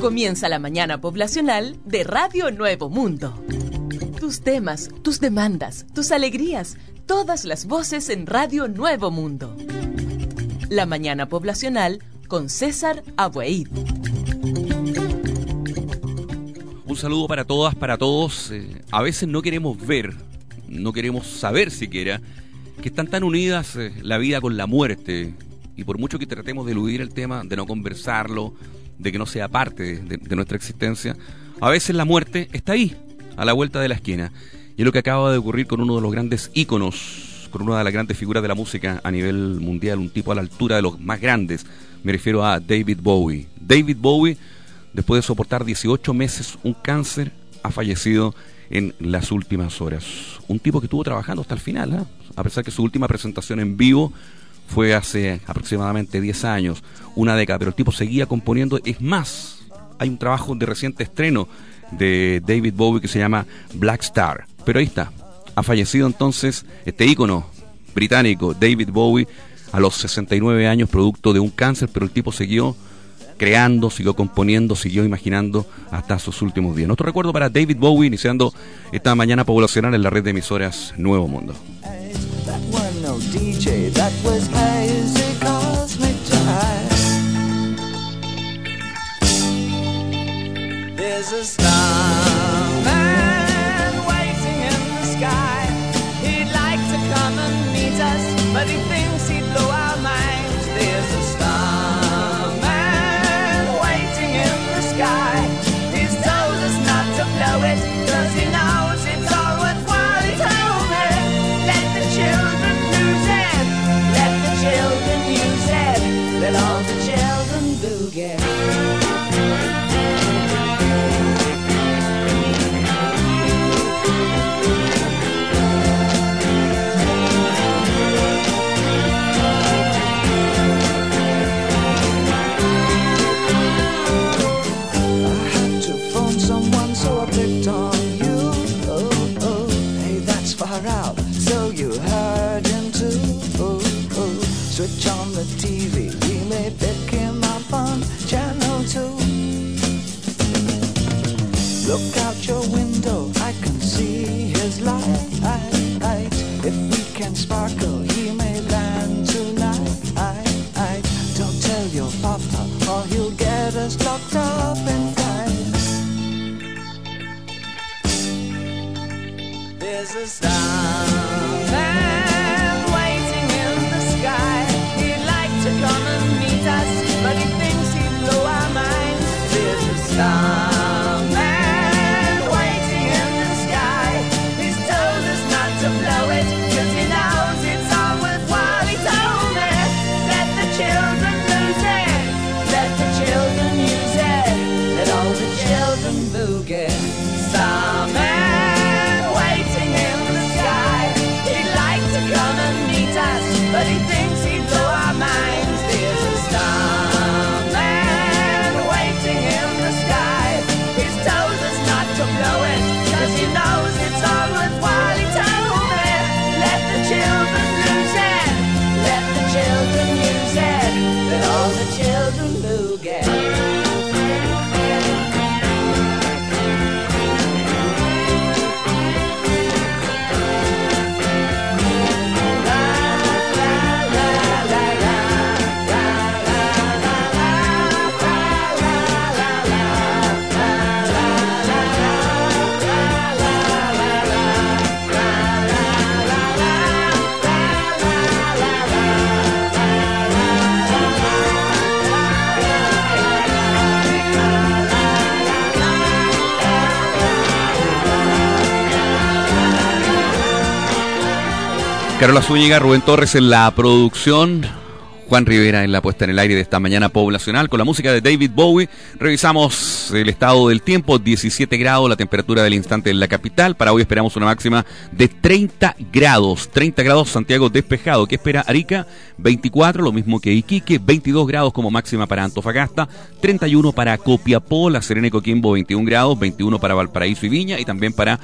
Comienza la mañana poblacional de Radio Nuevo Mundo. Tus temas, tus demandas, tus alegrías, todas las voces en Radio Nuevo Mundo. La mañana poblacional con César Abueid. Un saludo para todas, para todos. Eh, a veces no queremos ver, no queremos saber siquiera que están tan unidas eh, la vida con la muerte. Y por mucho que tratemos de eludir el tema, de no conversarlo, de que no sea parte de, nuestra existencia, a veces la muerte está ahí, a la vuelta de la esquina. Y es lo que acaba de ocurrir con uno de los grandes íconos, con una de las grandes figuras de la música a nivel mundial, un tipo a la altura de los más grandes. Me refiero a David Bowie. David Bowie, después de soportar 18 meses un cáncer, ha fallecido en las últimas horas. Un tipo que estuvo trabajando hasta el final, ¿eh? a pesar que su última presentación en vivo fue hace aproximadamente 10 años, una década, pero el tipo seguía componiendo. Es más, hay un trabajo de reciente estreno de David Bowie que se llama Black Star. Pero ahí está, ha fallecido entonces este ícono británico, David Bowie, a los 69 años, producto de un cáncer, pero el tipo siguió creando, siguió componiendo, siguió imaginando hasta sus últimos días. Nuestro recuerdo para David Bowie, iniciando esta mañana poblacional en la red de emisoras Nuevo Mundo. Your window, I can see his light. If we can sparkle, he may land tonight. Don't tell your papa, or he'll get us locked up and tight. There's a star. Carola Zúñiga, Rubén Torres en la producción, Juan Rivera en la puesta en el aire de esta mañana poblacional con la música de David Bowie. Revisamos el estado del tiempo, 17 grados, la temperatura del instante en la capital. Para hoy esperamos una máxima de 30 grados. 30 grados Santiago despejado. ¿Qué espera Arica? 24, lo mismo que Iquique. 22 grados como máxima para Antofagasta. 31 para Copiapó, La Serena y Coquimbo 21 grados. 21 para Valparaíso y Viña y también para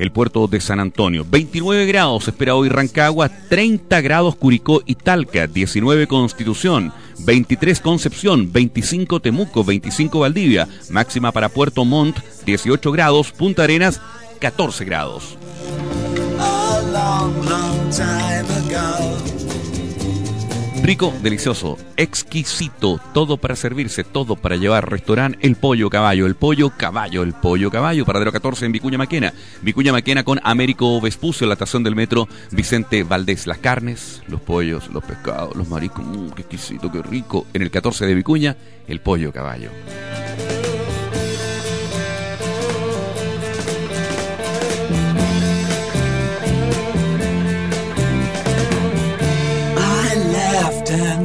el puerto de San Antonio. 29 grados espera hoy Rancagua, 30 grados Curicó y Talca, 19 Constitución, 23 Concepción, 25 Temuco, 25 Valdivia, máxima para Puerto Montt, 18 grados, Punta Arenas, 14 grados. Delicioso, exquisito, todo para servirse, todo para llevar. Restaurante El Pollo Caballo, El Pollo Caballo, El Pollo Caballo, paradero 14 en Vicuña Maquena. Vicuña Maquena con Américo Vespucio, la estación del metro Vicente Valdés. Las carnes, los pollos, los pescados, los mariscos, mmm, qué exquisito, qué rico. En el 14 de Vicuña, El Pollo Caballo.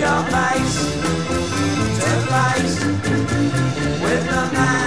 Your face to face with the man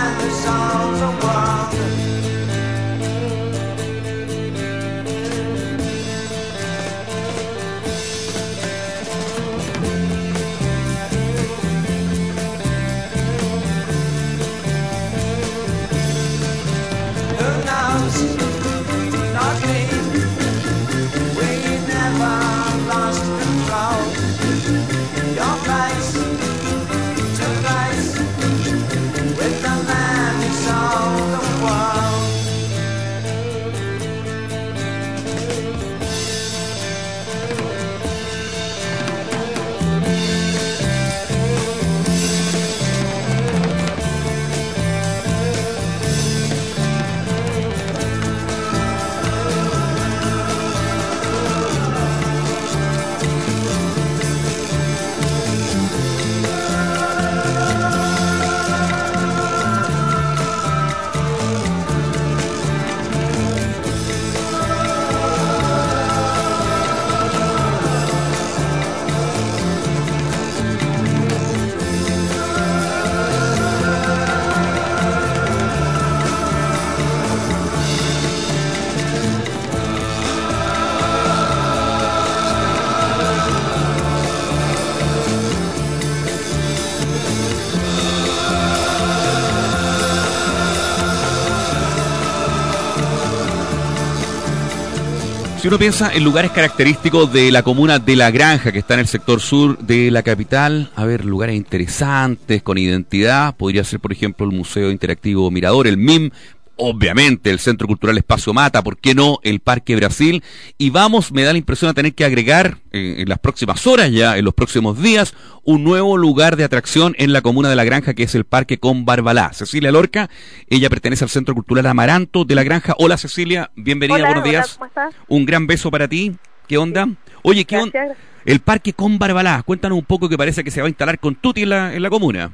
uno piensa en lugares característicos de la comuna de La Granja, que está en el sector sur de la capital, a ver, lugares interesantes, con identidad, podría ser, por ejemplo, el Museo Interactivo Mirador, el MIM, obviamente el Centro Cultural Espacio Mata, ¿por qué no el Parque Brasil? Y vamos, me da la impresión de tener que agregar eh, en las próximas horas ya, en los próximos días, un nuevo lugar de atracción en la comuna de La Granja, que es el Parque con Barbalá. Cecilia Lorca, ella pertenece al Centro Cultural Amaranto de La Granja. Hola Cecilia, bienvenida, buenos días. Un gran beso para ti. ¿Qué onda? Oye, ¿qué onda? El Parque con Barbalá, cuéntanos un poco que parece que se va a instalar con Tuti en la, en la comuna.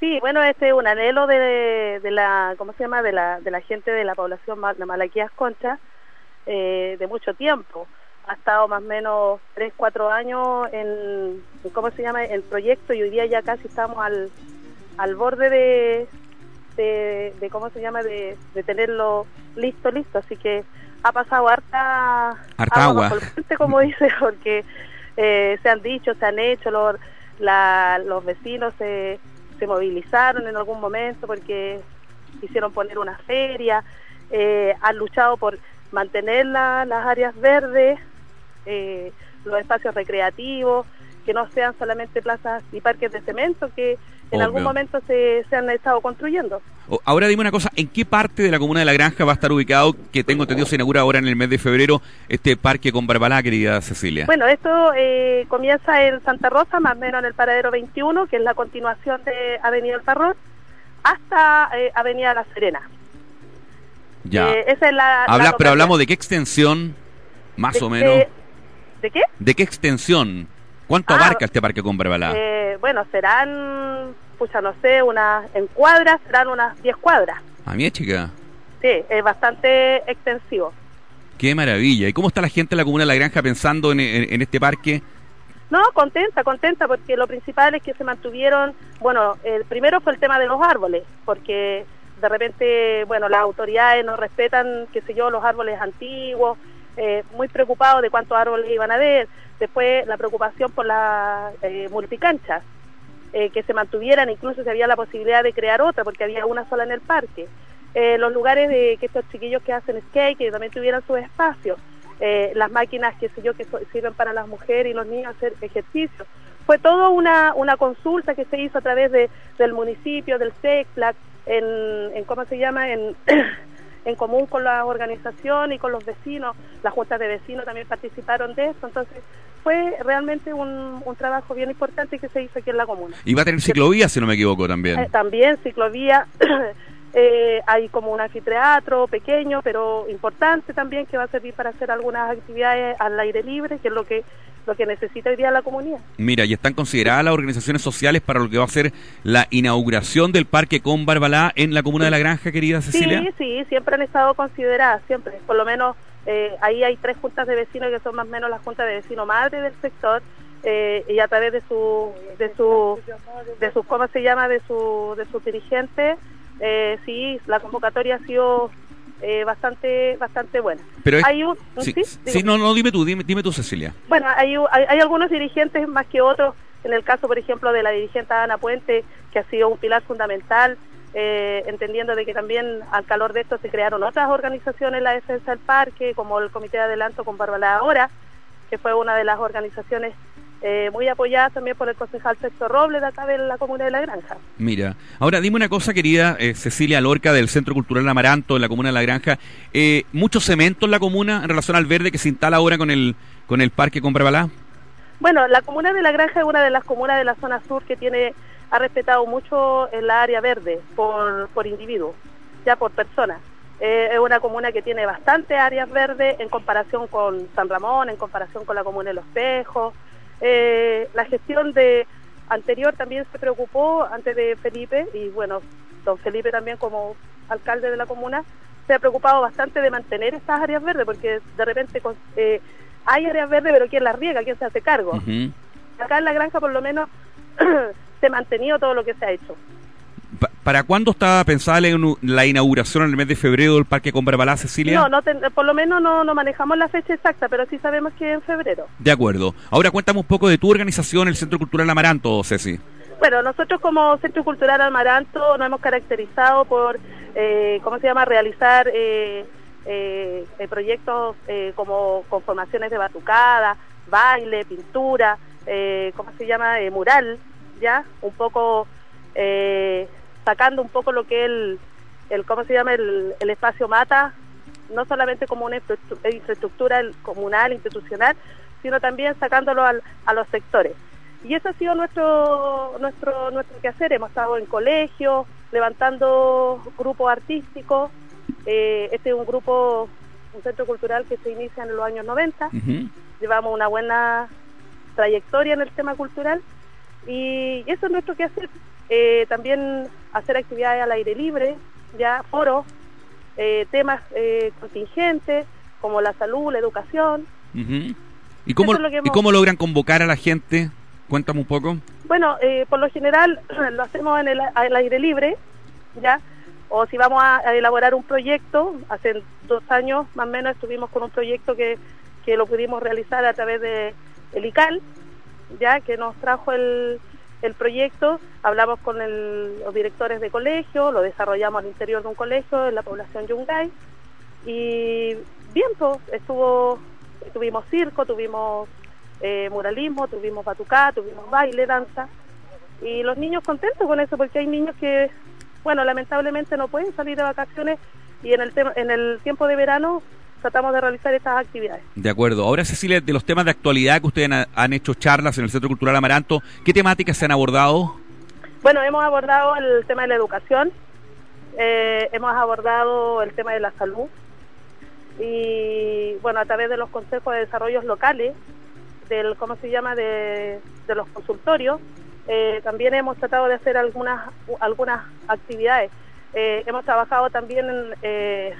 Sí, bueno, este es un anhelo de, de, la, ¿cómo se llama? De la, de la gente de la población de Malaquías Concha eh, de mucho tiempo. Ha estado más o menos 3, 4 años en, ¿cómo se llama? El proyecto y hoy día ya casi estamos al, al borde de, de, ¿cómo se llama? De, de tenerlo listo, listo. Así que ha pasado harta, harta agua, como dice, porque eh, se han dicho, se han hecho, los, la, los vecinos se se movilizaron en algún momento porque quisieron poner una feria, eh, han luchado por mantener las áreas verdes, eh, los espacios recreativos, que no sean solamente plazas y parques de cemento que en algún momento se, se, han estado construyendo. Ahora dime una cosa, ¿en qué parte de la comuna de La Granja va a estar ubicado, que tengo entendido se inaugura ahora en el mes de febrero, este parque con Barbalá, querida Cecilia? Bueno, esto eh, comienza en Santa Rosa, más o menos en el paradero 21, que es la continuación de Avenida El Parrón, hasta eh, Avenida La Serena. Ya. Eh, esa es la, Habla, pero hablamos de qué extensión, más o menos. ¿De qué? ¿De qué extensión? ¿Cuánto Ah, abarca este parque con Barbalá? Eh, bueno, serán, pucha, no sé, unas, en cuadras serán unas 10 cuadras. A mí, chica. Sí, es bastante extensivo. Qué maravilla. ¿Y cómo está la gente de la comuna de La Granja pensando en, en- en este parque? No, contenta, contenta, porque lo principal es que se mantuvieron, bueno, el primero fue el tema de los árboles, porque de repente, bueno, las autoridades no respetan, qué sé yo, los árboles antiguos, eh, muy preocupados de cuántos árboles iban a haber. Después la preocupación por las eh, multicanchas, eh, que se mantuvieran, incluso si había la posibilidad de crear otra, porque había una sola en el parque. Eh, los lugares de que estos chiquillos que hacen skate, que también tuvieran sus espacios. Eh, las máquinas, qué sé yo, que sirven para las mujeres y los niños hacer ejercicio. Fue todo una, una consulta que se hizo a través de, del municipio, del SECPLAC, en, en ¿cómo se llama?, en, en común con la organización y con los vecinos. Las juntas de vecinos también participaron de eso. Entonces, fue realmente un, un trabajo bien importante que se hizo aquí en la comuna. Y va a tener ciclovía, si no me equivoco, también. Eh, también ciclovía, eh, hay como un anfiteatro pequeño, pero importante también, que va a servir para hacer algunas actividades al aire libre, que es lo que lo que necesita hoy día la comunidad. Mira, y están consideradas las organizaciones sociales para lo que va a ser la inauguración del parque con Barbalá en la comuna de La Granja, querida Cecilia. Sí, sí, siempre han estado consideradas, siempre. Por lo menos eh, ahí hay tres juntas de vecinos que son más o menos las juntas de vecinos madre del sector eh, y a través de su, de su, de sus, ¿cómo se llama? De su, de sus dirigentes, eh, sí, la convocatoria ha sido eh, bastante, bastante buena. Pero es- hay un, Sí, ¿sí? sí, no, no, dime tú, dime, dime tú, Cecilia. Bueno, hay, hay, hay algunos dirigentes más que otros, en el caso, por ejemplo, de la dirigente Ana Puente, que ha sido un pilar fundamental, eh, entendiendo de que también al calor de esto se crearon otras organizaciones la defensa del parque, como el Comité de Adelanto con Barbalá Ahora, que fue una de las organizaciones eh, muy apoyadas también por el concejal Sexto Robles de acá de la comuna de La Granja. Mira, ahora dime una cosa, querida eh, Cecilia Lorca del Centro Cultural Amaranto, en la comuna de La Granja. Eh, ¿Mucho cemento en la comuna en relación al verde que se instala ahora con el, con el parque con Barbalá? Bueno, la comuna de La Granja es una de las comunas de la zona sur que tiene ha respetado mucho el área verde por, por individuo, ya por persona. Eh, es una comuna que tiene bastante áreas verdes en comparación con San Ramón, en comparación con la comuna de Los Pejos. Eh, la gestión de anterior también se preocupó antes de Felipe y bueno, don Felipe también como alcalde de la comuna se ha preocupado bastante de mantener estas áreas verdes porque de repente con- eh, hay áreas verdes pero ¿quién las riega? ¿Quién se hace cargo? Acá en la granja por lo menos se ha mantenido todo lo que se ha hecho. Pa- ¿Para cuándo está pensada la, inauguración en el mes de febrero del parque con Barbalá, Cecilia? No, no ten- por lo menos no, no manejamos la fecha exacta, pero sí sabemos que en febrero. De acuerdo. Ahora cuéntame un poco de tu organización, el Centro Cultural Amaranto, Ceci. Bueno, nosotros como Centro Cultural Almaranto nos hemos caracterizado por, eh, ¿cómo se llama?, realizar eh, eh, eh, proyectos eh, como conformaciones de batucada, baile, pintura, eh, ¿cómo se llama?, Eh, mural, ¿ya? Un poco eh, sacando un poco lo que es el, el ¿cómo se llama?, el, el espacio mata, no solamente como una infraestru- infraestructura comunal, institucional, sino también sacándolo al- a los sectores. Y eso ha sido nuestro nuestro nuestro quehacer. Hemos estado en colegios, levantando grupos artísticos. Eh, este es un grupo, un centro cultural que se inicia en los años 90. Ujú. Llevamos una buena trayectoria en el tema cultural y eso es nuestro quehacer. Eh, también hacer actividades al aire libre, ya foros, eh, temas eh, contingentes como la salud, la educación. Ujú. ¿Y, cómo, es ¿Y cómo logran convocar a la gente? Cuéntame un poco. Bueno, eh, por lo general lo hacemos en el al aire libre, ¿ya? O si vamos a, a elaborar un proyecto, hace dos años más o menos estuvimos con un proyecto que, que lo pudimos realizar a través de el ICAL, ¿ya? Que nos trajo el, el proyecto, hablamos con los directores de colegio, lo desarrollamos al interior de un colegio en la población Yungay, y bien, pues, estuvo, tuvimos circo, tuvimos eh, muralismo, tuvimos batucá, tuvimos baile, danza, y los niños contentos con eso, porque hay niños que, bueno, lamentablemente no pueden salir de vacaciones, y en el, en el tiempo de verano tratamos de realizar estas actividades. De acuerdo. Ahora, Cecilia, de los temas de actualidad que ustedes han, han hecho charlas en el Centro Cultural Amaranto, ¿qué temáticas se han abordado? Bueno, hemos abordado el tema de la educación, eh, hemos abordado el tema de la salud y, bueno, a través de los consejos de desarrollos locales del ¿cómo se llama? de, de los consultorios, eh, también hemos tratado de hacer algunas algunas actividades. Eh, hemos trabajado también en eh,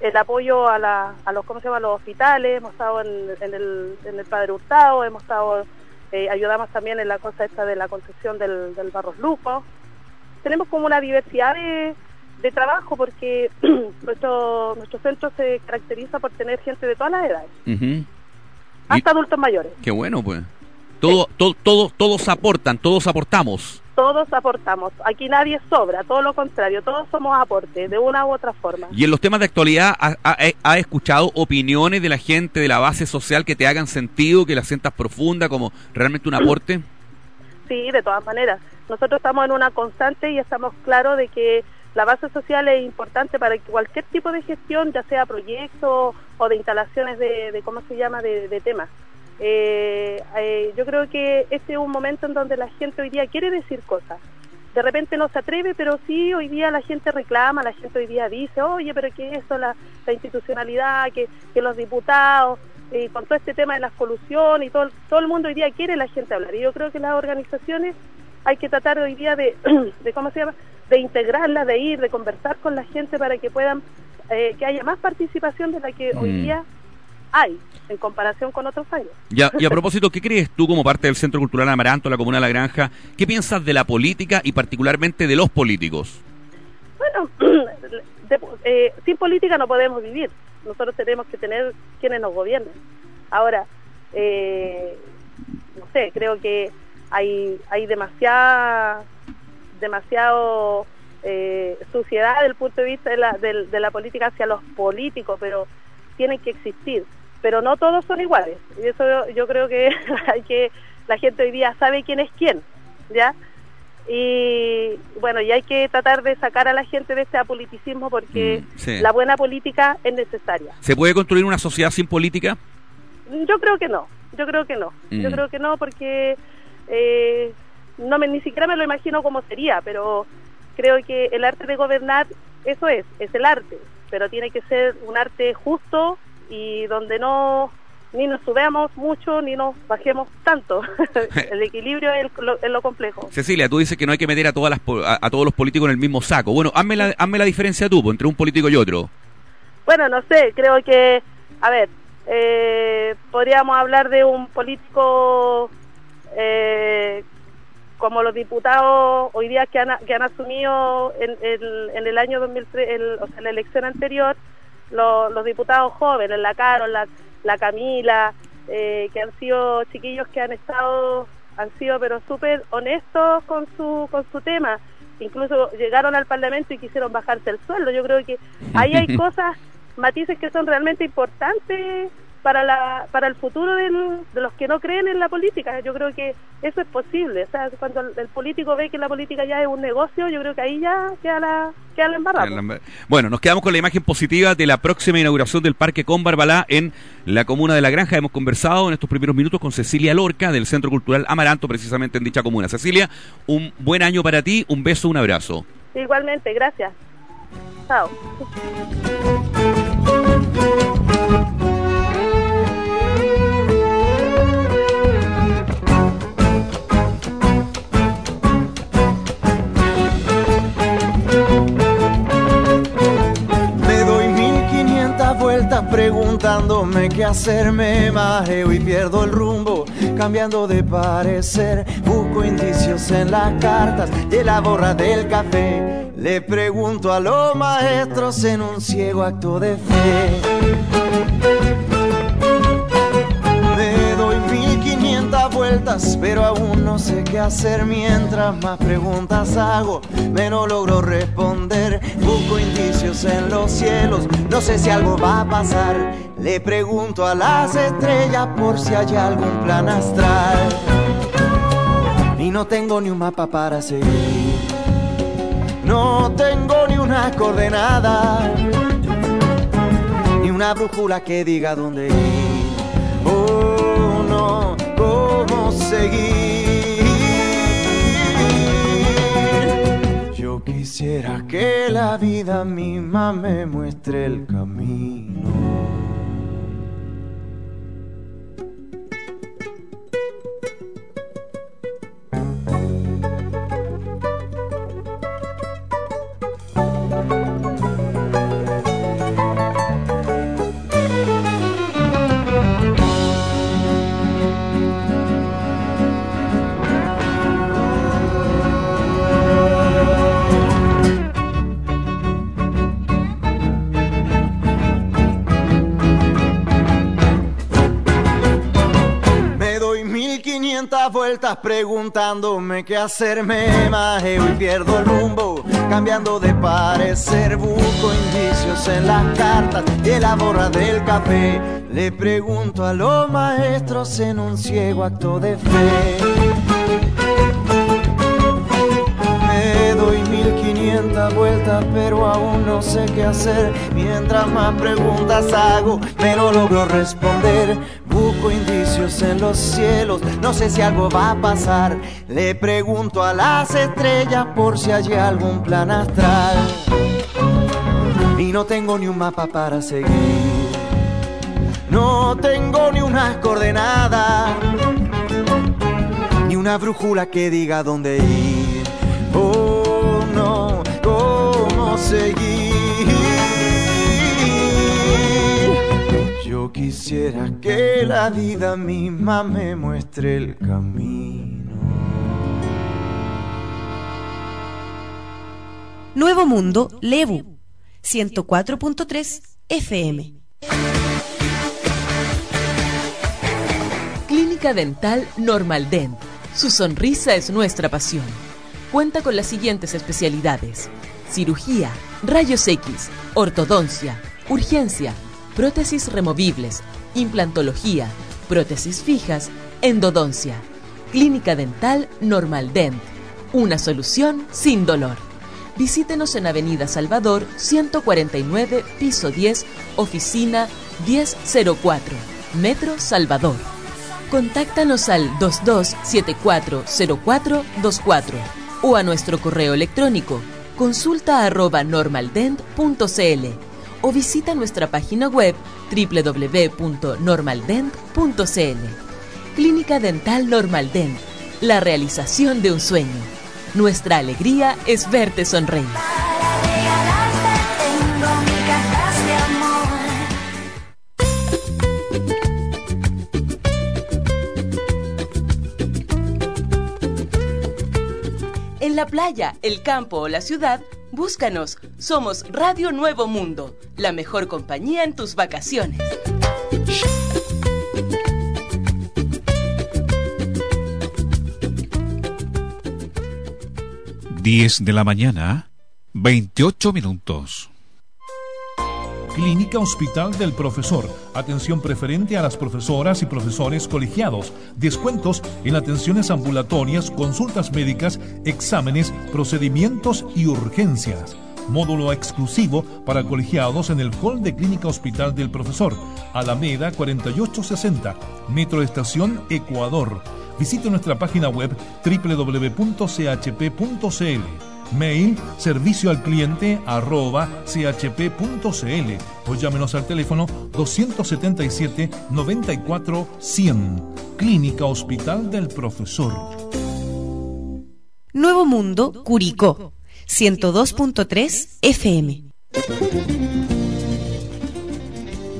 el apoyo a, la, a los ¿cómo se llama? los hospitales, hemos estado en, en el, en el Padre Hurtado, hemos estado eh, ayudamos también en la cosa esta de la construcción del, del Barros Luco. Tenemos como una diversidad de, de trabajo porque nuestro nuestro centro se caracteriza por tener gente de todas las edades. Y- hasta adultos mayores. Qué bueno, pues. Todo, todo, todo- todos aportan, todos aportamos. Todos aportamos. Aquí nadie sobra, todo lo contrario, todos somos aportes de una u otra forma. Y en los temas de actualidad, ¿ha, ha- ha escuchado opiniones de la gente de la base social que te hagan sentido, que las sientas profunda, como realmente un aporte? Sí, de todas maneras. Nosotros estamos en una constante y estamos claros de que la base social es importante para que cualquier tipo de gestión, ya sea proyectos o de instalaciones de, de ¿cómo se llama?, de, de temas. Eh, eh, yo creo que este es un momento en donde la gente hoy día quiere decir cosas. De repente no se atreve, pero sí, hoy día la gente reclama, la gente hoy día dice, oye, pero ¿qué es eso, la, la institucionalidad, que, que los diputados, eh, con todo este tema de las colusiones y todo, todo el mundo hoy día quiere la gente hablar. Y yo creo que las organizaciones hay que tratar hoy día de, de ¿cómo se llama?, de integrarlas, de ir, de conversar con la gente para que puedan, eh, que haya más participación de la que hoy Mm. día hay en comparación con otros años. Y a, y a propósito, ¿qué crees tú como parte del Centro Cultural Amaranto, la Comuna de la Granja? ¿Qué piensas de la política y particularmente de los políticos? Bueno, de- eh, sin política no podemos vivir. Nosotros tenemos que tener quienes nos gobiernen. Ahora, eh, no sé, creo que hay hay demasiada demasiado eh, suciedad desde el punto de vista de la, del- de la política hacia los políticos, pero tienen que existir. Pero no todos son iguales. Y eso yo, creo que hay que la gente hoy día sabe quién es quién, ¿ya? Y bueno, y hay que tratar de sacar a la gente de este apoliticismo porque Mm, sí. la buena política es necesaria. ¿Se puede construir una sociedad sin política? Yo creo que no, yo creo que no, yo Mm. creo que no porque eh, no me ni siquiera me lo imagino cómo sería, pero creo que el arte de gobernar eso es, es el arte, pero tiene que ser un arte justo y donde no ni nos subamos mucho ni nos bajemos tanto. el equilibrio es lo, es lo complejo. Cecilia, tú dices que no hay que meter a, todas las, a, a todos los políticos en el mismo saco. Bueno, hazme la, hazme la diferencia tú, entre un político y otro. Bueno, no sé, creo que, a ver, eh, podríamos hablar de un político eh, como los diputados hoy día que han, que han asumido en, en- en el año 2003, el- o sea, en la elección anterior, lo- los diputados jóvenes, la Carol, la, la Camila, eh, que han sido chiquillos que han estado, han sido pero súper honestos con su, con su tema. Incluso llegaron al Parlamento y quisieron bajarse el sueldo. Yo creo que ahí hay cosas, matices que son realmente importantes para la para el futuro del- de los que no creen en la política. Yo creo que eso es posible. O sea, cuando el, el político ve que la política ya es un negocio, yo creo que ahí ya queda la, queda la embarrada. Bueno, nos quedamos con la imagen positiva de la próxima inauguración del Parque con Barbalá en la comuna de La Granja. Hemos conversado en estos primeros minutos con Cecilia Lorca del Centro Cultural Amaranto, precisamente en dicha comuna. Cecilia, un buen año para ti, un beso, un abrazo. Igualmente, gracias. Chao. Preguntándome qué hacer, me mareo y pierdo el rumbo, cambiando de parecer. Busco indicios en las cartas de la borra del café. Le pregunto a los maestros en un ciego acto de fe. 1500 vueltas, pero aún no sé qué hacer. Mientras más preguntas hago, menos logro responder. Busco indicios en los cielos, no sé si algo va a pasar. Le pregunto a las estrellas por si hay algún plan astral. Y no tengo ni un mapa para seguir. No tengo ni una coordenada, ni una brújula que diga dónde ir. Seguir. Yo quisiera que la vida misma me muestre el camino. Das vueltas preguntándome qué hacerme majeo y pierdo el rumbo cambiando de parecer busco indicios en las cartas y en la borra del café. Le pregunto a los maestros en un ciego acto de fe 360 vueltas, pero aún no sé qué hacer. Mientras más preguntas hago, pero logro responder. Busco indicios en los cielos, no sé si algo va a pasar. Le pregunto a las estrellas por si hay algún plan astral. Y no tengo ni un mapa para seguir. No tengo ni unas coordenadas, ni una brújula que diga dónde ir. Seguir. Yo quisiera que la vida misma me muestre el camino. Nuevo Mundo, Lebu, 104.3 FM. Clínica Dental Normal Dent. Su sonrisa es nuestra pasión. Cuenta con las siguientes especialidades: cirugía, rayos X, ortodoncia, urgencia, prótesis removibles, implantología, prótesis fijas, endodoncia. Clínica Dental Normal Dent. Una solución sin dolor. Visítenos en Avenida Salvador 149, piso 10, oficina 1004, Metro Salvador. Contáctanos al 22740424 o a nuestro correo electrónico consulta arroba normaldent.cl o visita nuestra página web www.normaldent.cl. Clínica Dental Normaldent, la realización de un sueño. Nuestra alegría es verte sonreír. En la playa, el campo o la ciudad, búscanos. Somos Radio Nuevo Mundo, la mejor compañía en tus vacaciones. 10 de la mañana, 28 minutos. Clínica Hospital del Profesor. Atención preferente a las profesoras y profesores colegiados. Descuentos en atenciones ambulatorias, consultas médicas, exámenes, procedimientos y urgencias. Módulo exclusivo para colegiados en el Hall de Clínica Hospital del Profesor. Alameda 4860. Metro Estación Ecuador. Visite nuestra página web www.chp.cl. Mail servicio al cliente arroba chp.cl o llámenos al teléfono 277 94 100. Clínica Hospital del Profesor. Nuevo Mundo, Curicó, 102.3 FM.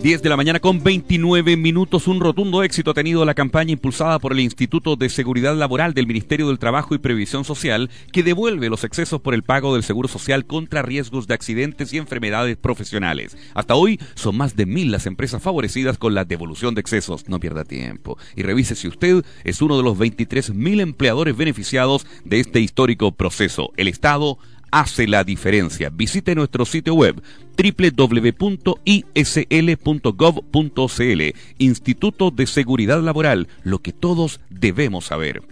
10 de la mañana con 29 minutos. Un rotundo éxito ha tenido la campaña impulsada por el Instituto de Seguridad Laboral del Ministerio del Trabajo y Previsión Social, que devuelve los excesos por el pago del seguro social contra riesgos de accidentes y enfermedades profesionales. Hasta hoy son más de mil las empresas favorecidas con la devolución de excesos. No pierda tiempo y revise si usted es uno de los 23 mil empleadores beneficiados de este histórico proceso. El Estado hace la diferencia. Visite nuestro sitio web www.isl.gov.cl Instituto de Seguridad Laboral, lo que todos debemos saber.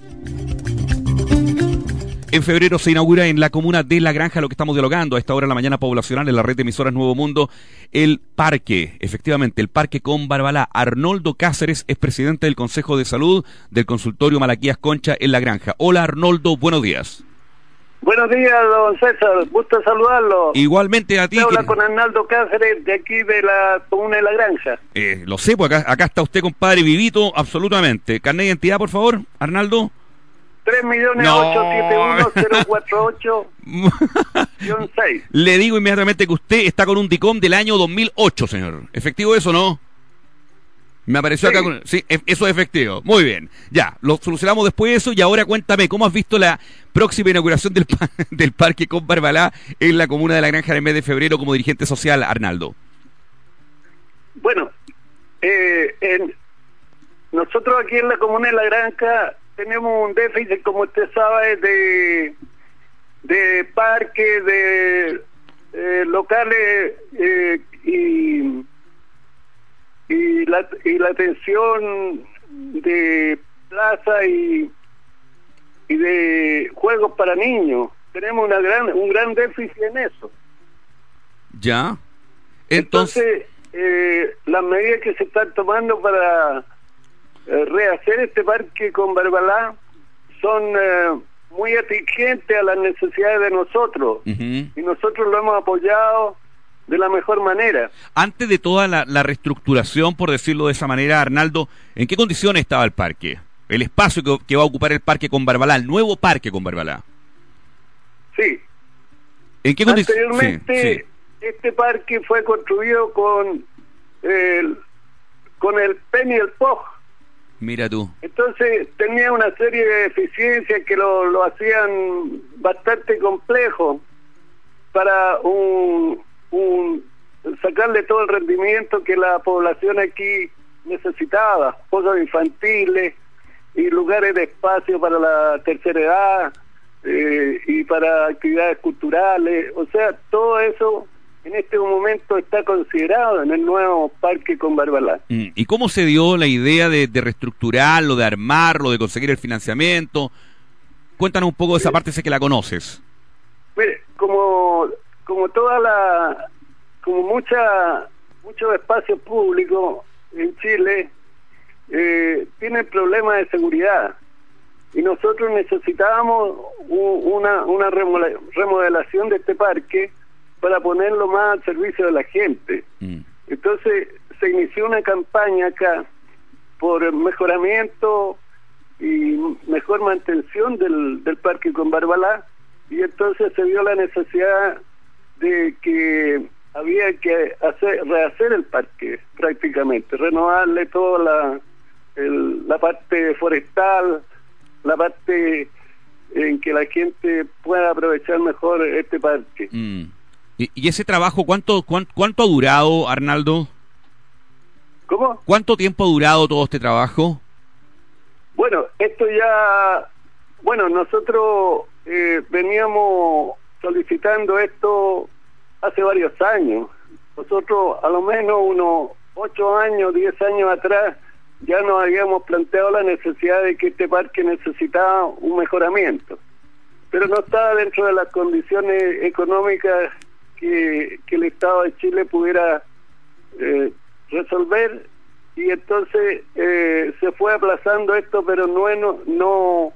En febrero se inaugura en la comuna de La Granja lo que estamos dialogando a esta hora en la mañana poblacional en la red de emisoras Nuevo Mundo, el parque, efectivamente, el parque con Barbalá. Arnoldo Cáceres es presidente del Consejo de Salud del consultorio Malaquías Concha en La Granja. Hola Arnoldo, buenos días. Buenos días, don César. Gusto saludarlo. Igualmente a ti. Habla que- con Arnaldo Cáceres de aquí de la comuna de La Granja. Eh, lo sé, pues acá, acá está usted, compadre, vivito, absolutamente. Carnet de identidad, por favor, Arnaldo. 3 millones No. 871 048 Le digo inmediatamente que usted está con un DICOM del año 2008, señor. ¿Efectivo eso, no? Me apareció acá con... Sí, e- eso es efectivo. Muy bien. Ya, lo solucionamos después de eso y ahora cuéntame, ¿cómo has visto la próxima inauguración del, pa- del parque con Barbalá en la comuna de La Granja en el mes de febrero como dirigente social, Arnaldo? Bueno, eh, en- nosotros aquí en la comuna de La Granja tenemos un déficit, como usted sabe, de, de parques, de eh, locales eh, y, y, la, y la atención de plaza y, y de juegos para niños. Tenemos una gran, un gran déficit en eso. Ya. Entonces, Entonces, eh, las medidas que se están tomando para eh, rehacer este parque con Barbalá son eh, muy atingentes a las necesidades de nosotros y nosotros lo hemos apoyado de la mejor manera. antes de toda la, la reestructuración, por decirlo de esa manera, Arnaldo, ¿en qué condiciones estaba el parque? El espacio que, que va a ocupar el parque con Barbalá, el nuevo parque con Barbalá. Sí, ¿En qué condiciones? anteriormente este parque fue construido con el, con el PEN y el POG. Mira tú. Entonces tenía una serie de deficiencias que lo, lo hacían bastante complejo para un, un- sacarle todo el rendimiento que la población aquí necesitaba, pozos infantiles y lugares de espacio para la tercera edad eh, y para actividades culturales, o sea, todo eso en este momento está considerado en el nuevo parque con Barbalá. Mm, ¿Y cómo se dio la idea de, de reestructurarlo, de armarlo, de conseguir el financiamiento? Cuéntanos un poco de esa parte, sé que la conoces. Mire, como, como toda la, como mucha, muchos espacios públicos en Chile eh, tienen problemas de seguridad y nosotros necesitábamos una, una remodelación de este parque para ponerlo más al servicio de la gente. Mm. Entonces se inició una campaña acá por mejoramiento y mejor mantención del, del parque con Barbalá y entonces se vio la necesidad de que había que hacer rehacer el parque prácticamente, renovarle toda la, el- la parte forestal, la parte en que la gente pueda aprovechar mejor este parque. Mm. ¿Y, y ese trabajo cuánto, cuán- cuánto ha durado, Arnaldo? ¿Cómo? ¿Cuánto tiempo ha durado todo este trabajo? Bueno, esto ya, bueno, nosotros eh, veníamos solicitando esto hace varios años. Nosotros a lo menos unos ocho años, diez años atrás, ya nos habíamos planteado la necesidad de que este parque necesitaba un mejoramiento. Pero no estaba dentro de las condiciones económicas que, que el Estado de Chile pudiera eh, resolver y entonces eh, se fue aplazando esto, pero no, no,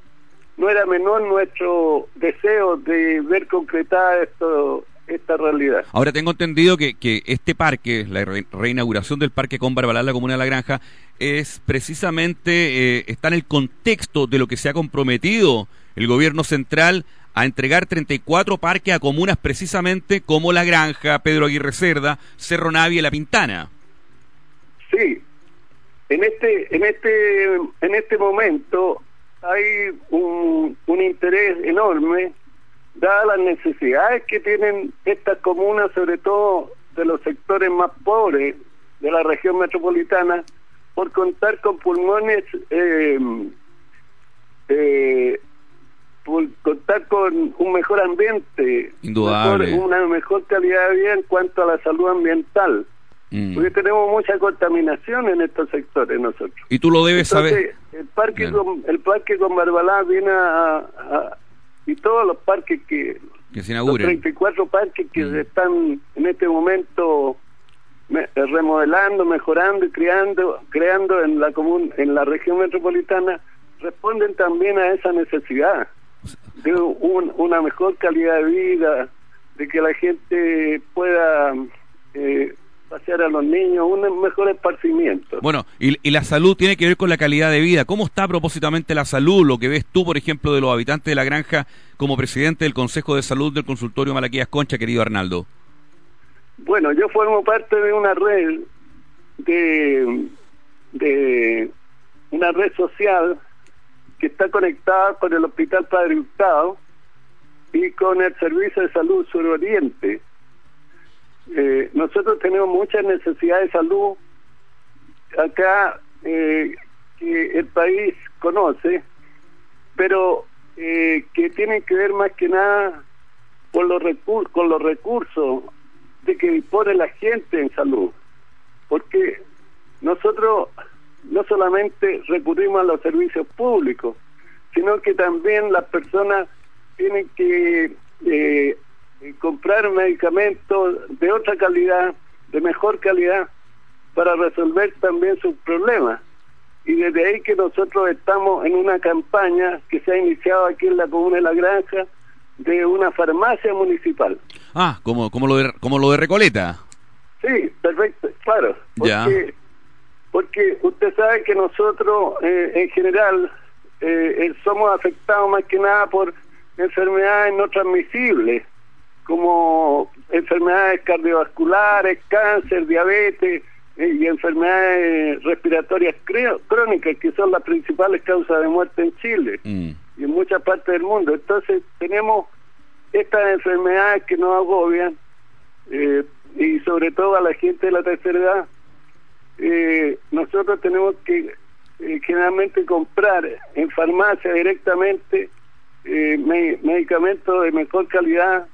no era menor nuestro deseo de ver concretada esto, esta realidad. Ahora tengo entendido que, que este parque, la re- reinauguración del parque con Barbalá la Comuna de La Granja, es precisamente, eh, está en el contexto de lo que se ha comprometido el gobierno central a entregar 34 parques a comunas precisamente como La Granja, Pedro Aguirre Cerda, Cerro Navia y La Pintana. Sí, en este, en este, en este momento hay un, un interés enorme, dadas las necesidades que tienen estas comunas, sobre todo de los sectores más pobres de la región metropolitana, por contar con pulmones, eh, eh, por contar con un mejor ambiente, Indudable. mejor- una mejor calidad de vida en cuanto a la salud ambiental. Mm. Porque tenemos mucha contaminación en estos sectores nosotros. Y tú lo debes Entonces, saber. el parque con, el parque con Barbalá viene a, a- y todos los parques que Que se los inauguren. 34 parques que Mm. se están en este momento me- remodelando, mejorando y creando creando en la común en la región metropolitana responden también a esa necesidad de un- una mejor calidad de vida, de que la gente pueda eh, pasear a los niños, un mejor esparcimiento. Bueno, y, y la salud tiene que ver con la calidad de vida. ¿Cómo está propósitamente la salud? Lo que ves tú, por ejemplo, de los habitantes de la granja como presidente del Consejo de Salud del Consultorio Malaquías Concha, querido Arnaldo. Bueno, yo formo parte de una red de, de una red social que está conectada con el Hospital Padre Hurtado y con el Servicio de Salud Suroriente. Eh, nosotros tenemos muchas necesidades de salud acá eh, que el país conoce pero eh, que tienen que ver más que nada con los, recur con los recursos de que dispone la gente en salud. Porque nosotros no solamente recurrimos a los servicios públicos, sino que también las personas tienen que eh, comprar medicamentos de otra calidad, de mejor calidad, para resolver también sus problemas. Y desde ahí que nosotros estamos en una campaña que se ha iniciado aquí en la comuna de La Granja de una farmacia municipal. Ah, como, como, lo, de, como lo de Recoleta. Sí, perfecto, claro. Ya. Porque, porque usted sabe que nosotros eh, en general eh, eh, somos afectados más que nada por enfermedades no transmisibles, como enfermedades cardiovasculares, cáncer, diabetes eh, y enfermedades respiratorias creo- crónicas, que son las principales causas de muerte en Chile Mm. y en muchas partes del mundo. Entonces tenemos estas enfermedades que nos agobian eh, y sobre todo a la gente de la tercera edad. Eh, nosotros tenemos que eh, generalmente comprar en farmacia directamente eh, me- medicamentos de mejor calidad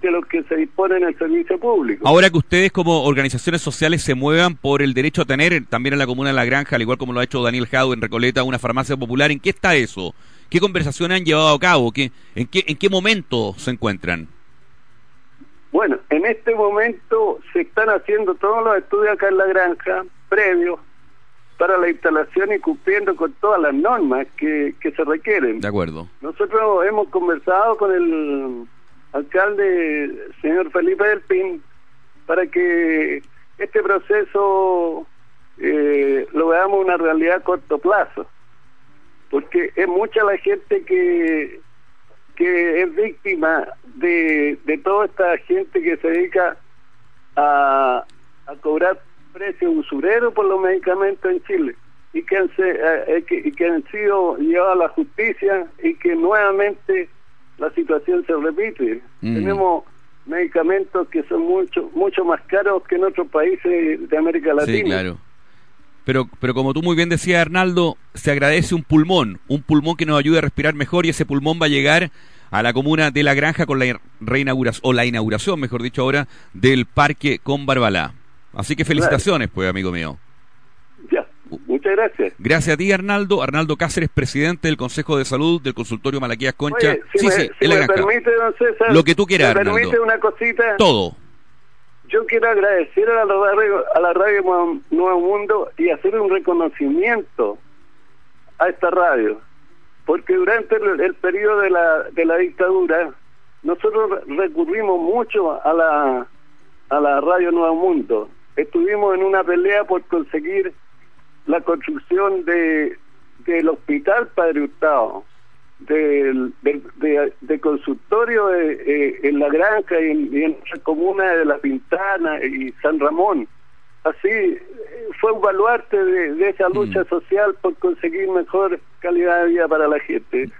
de los que se disponen en el servicio público. Ahora que ustedes como organizaciones sociales se muevan por el derecho a tener también en la comuna de La Granja, al igual como lo ha hecho Daniel Jau en Recoleta, una farmacia popular, ¿en qué está eso? ¿Qué conversaciones han llevado a cabo? ¿Qué, en, qué, ¿En qué momento se encuentran? Bueno, en este momento se están haciendo todos los estudios acá en la granja, previos, para la instalación y cumpliendo con todas las normas que, que se requieren. De acuerdo. Nosotros hemos conversado con el alcalde, señor Felipe del Pin, para que este proceso eh, lo veamos una realidad a corto plazo, porque es mucha la gente que que es víctima de, de toda esta gente que se dedica a, a cobrar precios usureros por los medicamentos en Chile y que han, se- eh, eh, que, y que han sido llevados a la justicia y que nuevamente la situación se repite. Mm. Tenemos medicamentos que son mucho mucho más caros que en otros países de América Latina. Sí, claro. Pero, pero como tú muy bien decías, Arnaldo, se agradece un pulmón, un pulmón que nos ayude a respirar mejor y ese pulmón va a llegar a la comuna de La Granja con la reinauguración, o la inauguración, mejor dicho ahora, del parque con Barbalá. Así que felicitaciones, pues, amigo mío. Ya, muchas gracias. Gracias a ti, Arnaldo. Arnaldo Cáceres, presidente del Consejo de Salud del Consultorio Malaquías Concha. Oye, si sí, me, sí, si me permite, don César, Lo que tú quieras, ¿me permite Arnaldo. una cosita? Todo. Yo quiero agradecer a la radio, a la radio Nuevo Mundo y hacer un reconocimiento a esta radio, porque durante el, el periodo de la, de la dictadura nosotros recurrimos mucho a la, a la radio Nuevo Mundo. Estuvimos en una pelea por conseguir la construcción de del hospital Padre Hurtado, del, del- de, de consultorio de- eh, en la granja y en, y en nuestra comuna de La Pintana y San Ramón. Así eh, fue un baluarte de, de esa lucha social por conseguir mejor calidad de vida para la gente.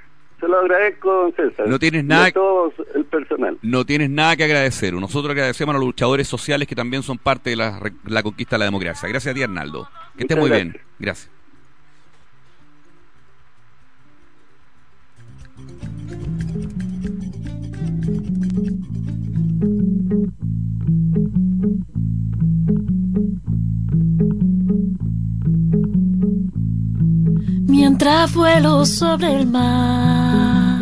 Se lo agradezco, don César. No tienes Y nada- a todo el personal. No tienes nada que agradecer. Nosotros agradecemos a los luchadores sociales que también son parte de la, la conquista de la democracia. Gracias a ti, Arnaldo. Que estés muy bien. Gracias. Mientras vuelo sobre el mar.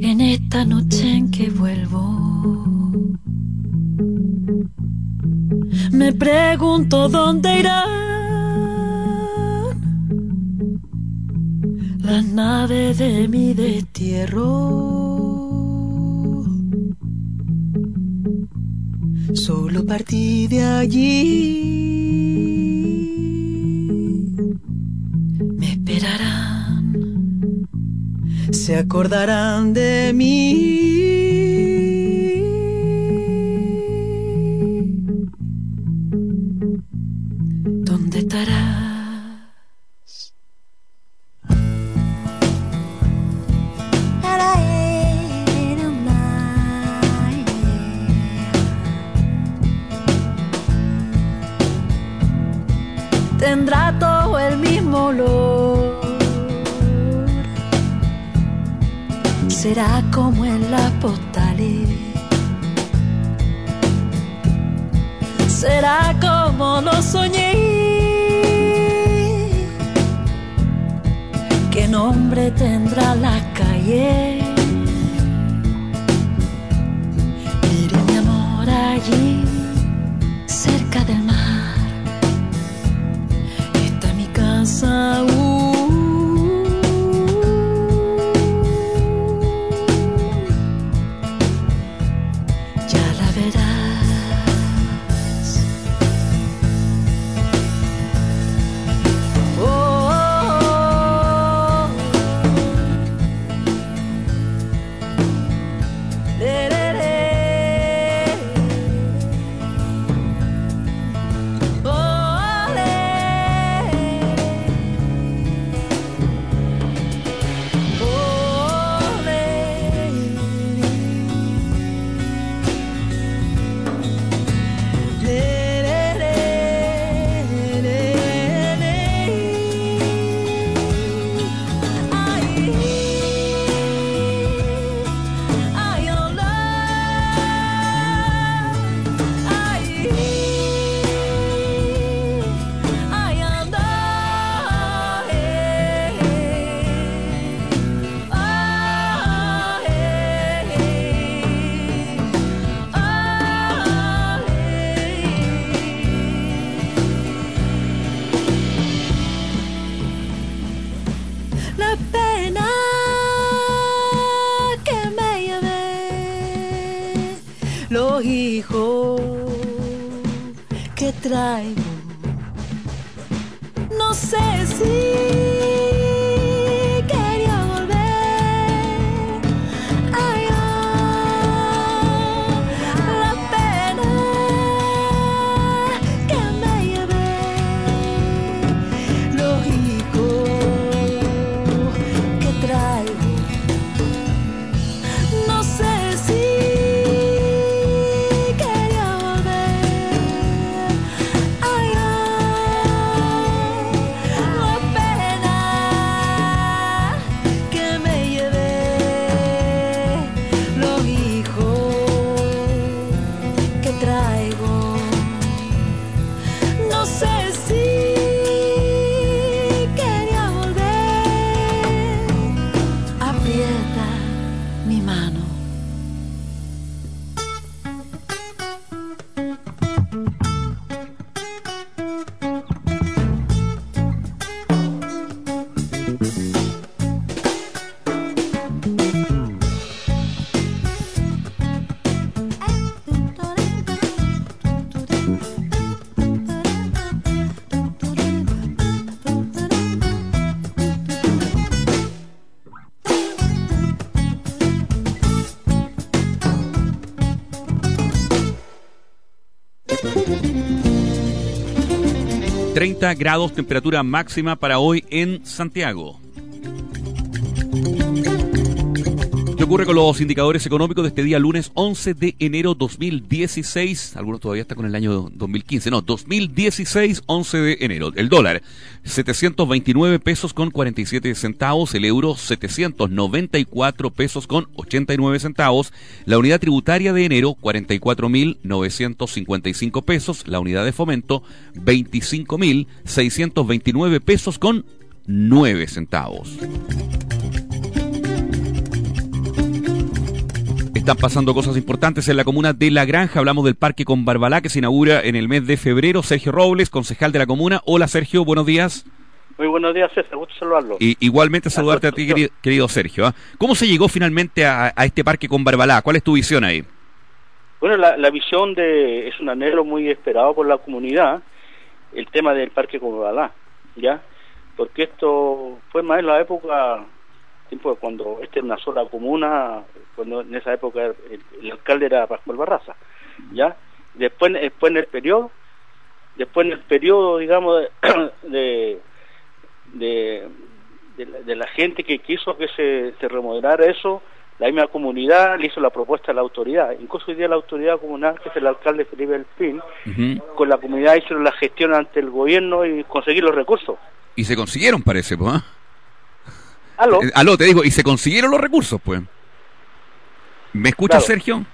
En esta noche en que vuelvo, me pregunto dónde irán las naves de mi destierro. Solo partí de allí. Me esperarán. Se acordarán de mí. 30 grados temperatura máxima para hoy en Santiago. Ocurre con los indicadores económicos de este día lunes 11 de enero 2016? Algunos todavía están con el año 2015. No, 2016, 11 de enero. El dólar, 729 pesos con 47 centavos. El euro, 794 pesos con 89 centavos. La unidad tributaria de enero, 44.955 pesos. La unidad de fomento, 25.629 pesos con 9 centavos. Están pasando cosas importantes en la comuna de La Granja. Hablamos del Parque con Barbalá que se inaugura en el mes de febrero. Sergio Robles, concejal de la comuna. Hola Sergio, buenos días. Muy buenos días, César. Gusto saludarlo. Y igualmente saludarte a ti, querido, querido Sergio. ¿ah? ¿Cómo se llegó finalmente a, a este parque con Barbalá? ¿Cuál es tu visión ahí? Bueno, la, la visión de es un anhelo muy esperado por la comunidad, el tema del Parque Comobalá, ¿ya? Porque esto fue más en la época, tiempo de cuando esta era una sola comuna, cuando en esa época el, el alcalde era Pascual Barraza, ¿ya? Después, después en el periodo, después en el periodo, digamos, de, de, de, la, de la gente que quiso que se, se remodelara eso, la misma comunidad le hizo la propuesta a la autoridad. Incluso hoy día la autoridad comunal, que es el alcalde Felipe Elpín, con la comunidad hicieron la gestión ante el gobierno y conseguir los recursos. Y se consiguieron, parece, pues. ¿ah? ¿Aló? Eh, Aló, te digo, y se consiguieron los recursos, pues. ¿Me escuchas, Claro. Sergio?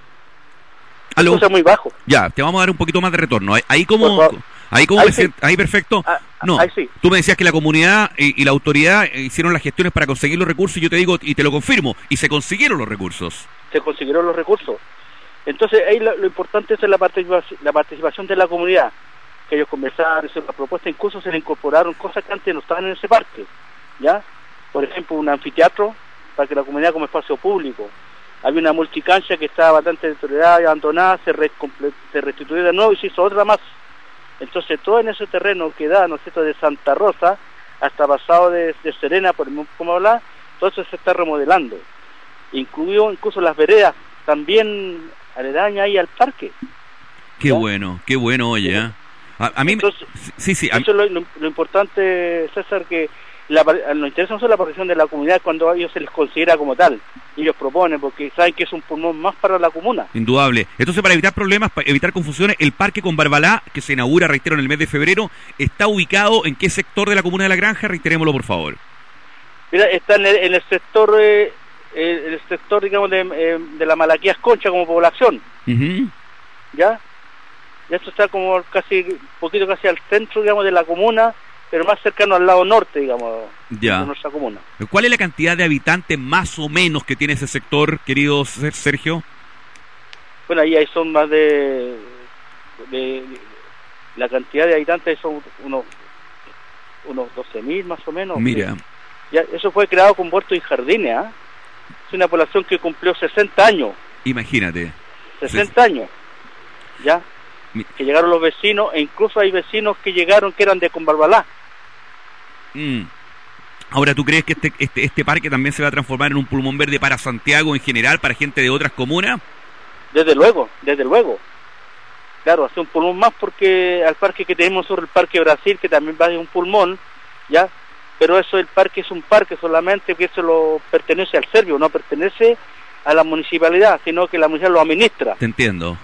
¿Aló? Escucha muy bajo. Ya, te vamos a dar un poquito más de retorno. Ahí- Ahí como... Ahí como Ahí me sí. sient- ahí perfecto. No, ahí sí. tú me decías que la comunidad y, y la autoridad hicieron las gestiones para conseguir los recursos y yo te digo y te lo confirmo, y se consiguieron los recursos. se consiguieron los recursos. Entonces, ahí lo, lo importante es la participación, la participación de la comunidad, que ellos conversaron, hicieron la propuesta, incluso se le incorporaron cosas que antes no estaban en ese parque, ¿ya? Por ejemplo, un anfiteatro para que la comunidad como espacio público. Había una multicancha que estaba bastante deteriorada y abandonada, se, recomple- se restituyó de nuevo y se hizo otra más. Entonces, todo en ese terreno que da, ¿no es cierto?, de Santa Rosa hasta pasado de, de Serena, por como hablar, todo eso se está remodelando incluido incluso las veredas también aledañas ahí al parque. Qué bueno, qué bueno, oye. ¿eh? A, a mí, me- sí, sí, a mí- Eso es lo, lo- lo importante, César, que la, par- nos interesa no solo la participación de la comunidad cuando a ellos se les considera como tal. Ellos proponen, porque saben que es un pulmón más para la comuna. Indudable. Entonces, para evitar problemas, para evitar confusiones, el parque con Barbalá, que se inaugura, reitero, en el mes de febrero, está ubicado en qué sector de la comuna de La Granja? Reiterémoslo, por favor. Mira, está en el, en el sector, eh, eh, el sector, digamos, de, eh, de la Malaquías Concha como población. ¿ya? Y esto está como casi, un poquito casi al centro, digamos, de la comuna, pero más cercano al lado norte, digamos, Ya. de nuestra comuna. ¿Cuál es la cantidad de habitantes más o menos que tiene ese sector, querido Ser- Sergio? Bueno, ahí ahí son más de, de- la cantidad de habitantes son unos unos 12.000 más o menos. Mira, Ya, eso fue creado con huertos y jardines, ¿ah? Es una población que cumplió 60 años, imagínate. 60 años, ¿ya? Que llegaron los vecinos, e incluso hay vecinos que llegaron que eran de Conbarbalá. Mm. Ahora, ¿tú crees que este, este, este parque también se va a transformar en un pulmón verde para Santiago en general, para gente de otras comunas? Desde luego, desde luego. Claro, hace un pulmón más porque al parque que tenemos sobre el Parque Brasil, que también va de un pulmón, ¿ya? Pero eso, el parque es un parque solamente que eso lo pertenece al serbio, no pertenece a la municipalidad, sino que la municipalidad lo administra, Te entiendo.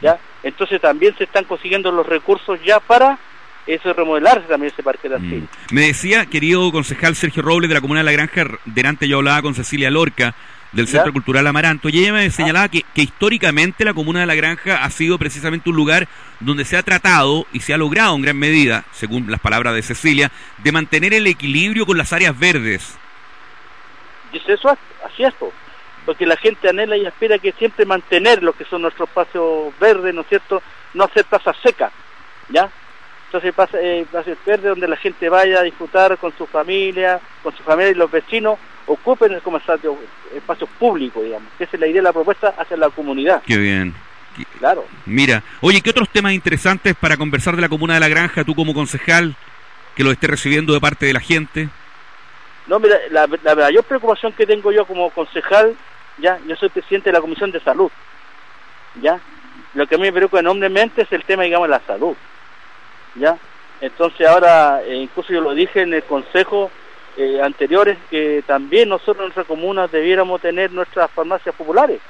¿ya? Entonces también se están consiguiendo los recursos ya para eso remodelarse también ese parque de Brasil. Me decía, querido concejal Sergio Robles de la Comuna de La Granja, delante yo hablaba con Cecilia Lorca del ¿Ya? Centro Cultural Amaranto, y ella me señalaba que, que históricamente la Comuna de La Granja ha sido precisamente un lugar donde se ha tratado y se ha logrado en gran medida, según las palabras de Cecilia, de mantener el equilibrio con las áreas verdes. Y es eso, así es, po. porque la gente anhela y aspira que siempre mantener lo que son nuestros espacios verdes, ¿no es cierto? No hacer plazas secas, ¿ya? Entonces pasa, eh, plazas verdes donde la gente vaya a disfrutar con su familia, con su familia y los vecinos, ocupen como espacios, espacios públicos, digamos. Esa es la idea de la propuesta hacia la comunidad, Qué bien. claro. Mira, oye, ¿qué otros temas interesantes para conversar de la Comuna de La Granja, tú como concejal, que lo esté recibiendo de parte de la gente? No, mira, la, la mayor preocupación que tengo yo como concejal, ya, yo soy presidente de la Comisión de Salud, ya. Lo que a mí me preocupa enormemente es el tema, digamos, de la salud, ya. Entonces ahora, eh, incluso yo lo dije en el consejo eh, anteriores, que también nosotros en nuestra comuna debiéramos tener nuestras farmacias populares.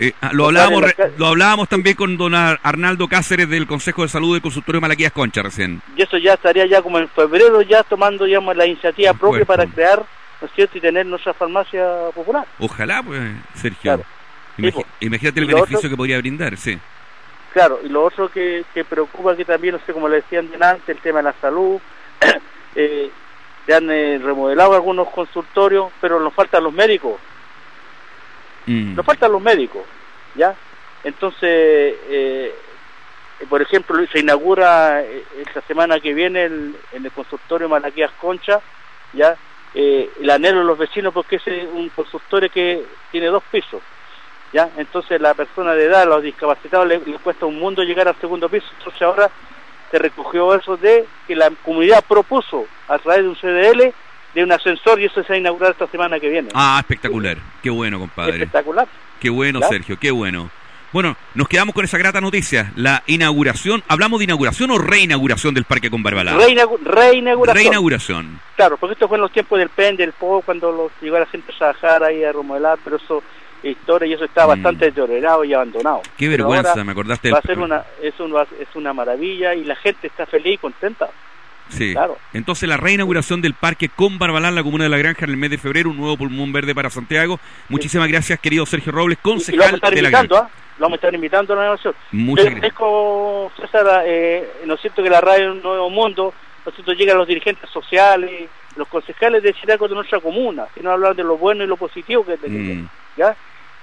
Eh, ah, lo, hablábamos, lo hablábamos también con don Ar- Arnaldo Cáceres del Consejo de Salud del Consultorio Malaquías Concha recién. Y eso ya estaría ya como en febrero ya tomando, digamos, la iniciativa propia para crear, ¿no es cierto?, y tener nuestra farmacia popular. Ojalá, pues, Sergio. Claro. Imagi- Sí, pues. Imagínate el beneficio otro- que podría brindar, sí. Claro, y lo otro que, que preocupa que también, no sé, como le decían delante, el tema de la salud, eh, se han eh, remodelado algunos consultorios, pero nos faltan los médicos, Mm. nos faltan los médicos, ¿ya? Entonces, eh, por ejemplo, se inaugura eh, esta semana que viene el- en el consultorio Malaquías Concha, ¿ya? Eh, el anhelo de los vecinos porque es eh, un consultorio que tiene dos pisos, ¿ya? Entonces la persona de edad, los discapacitados, le, le cuesta un mundo llegar al segundo piso, entonces ahora se recogió eso de que la comunidad propuso a través de un CDL de un ascensor y eso se va a inaugurar esta semana que viene. Ah, espectacular. Qué bueno, compadre. Espectacular. Qué bueno, ¿Ya? Sergio, qué bueno. Bueno, nos quedamos con esa grata noticia. La inauguración, ¿hablamos de inauguración o reinauguración del Parque con Barbalá? Reinauguración. Reinauguración. Claro, porque esto fue en los tiempos del PEN, del PO, cuando los, llegó la gente a trabajar ahí a remodelar, pero eso es historia y eso está bastante deteriorado y abandonado. Mm. Qué vergüenza, ahora me acordaste Va a ser una, es, un- es una maravilla y la gente está feliz y contenta. Sí. Claro. Entonces la reinauguración del parque con Barbalán, la comuna de La Granja, en el mes de febrero, un nuevo pulmón verde para Santiago. Muchísimas gracias, querido Sergio Robles, Y lo vamos a concejal estar de La invitando, Granja. ¿ah? Lo vamos a estar invitando a la nación. Muchas Le agradezco, César, eh, ¿no es cierto que la radio Nuevo Mundo, ¿no es cierto, llega a los dirigentes sociales, los concejales de algo de nuestra comuna, sino hablar de lo bueno y lo positivo que tenemos, Mm. ¿ya?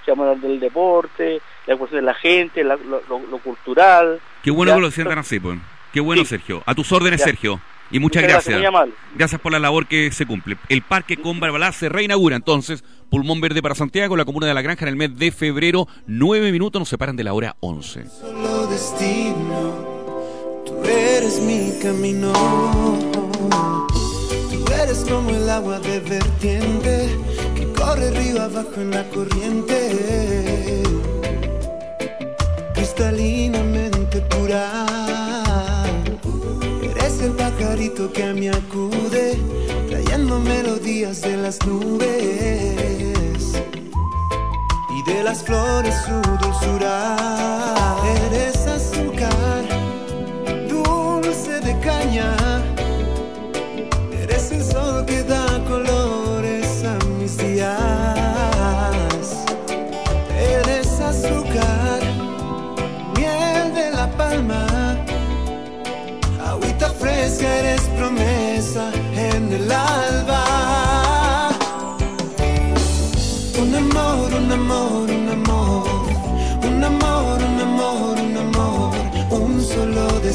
Se llama hablar del deporte, la cuestión de la gente, la- lo, lo- lo cultural. Qué bueno ¿ya? que lo sientan así, pues. Qué bueno, Sí. Sergio. A tus órdenes, Ya. Sergio. Y muchas, Muchas gracias. Gracias por la labor que se cumple. El parque con Barbalá se reinaugura entonces. Pulmón verde para Santiago, la comuna de La Granja, en el mes de febrero. Nueve minutos nos separan de la hora once. solo destino. Tú eres mi camino. Tú eres como el agua de vertiente corre río abajo en la corriente. Cristalinamente pura. Eres el pajarito que me acude, trayendo melodías de las nubes y de las flores su dulzura. Eres azúcar, dulce de caña.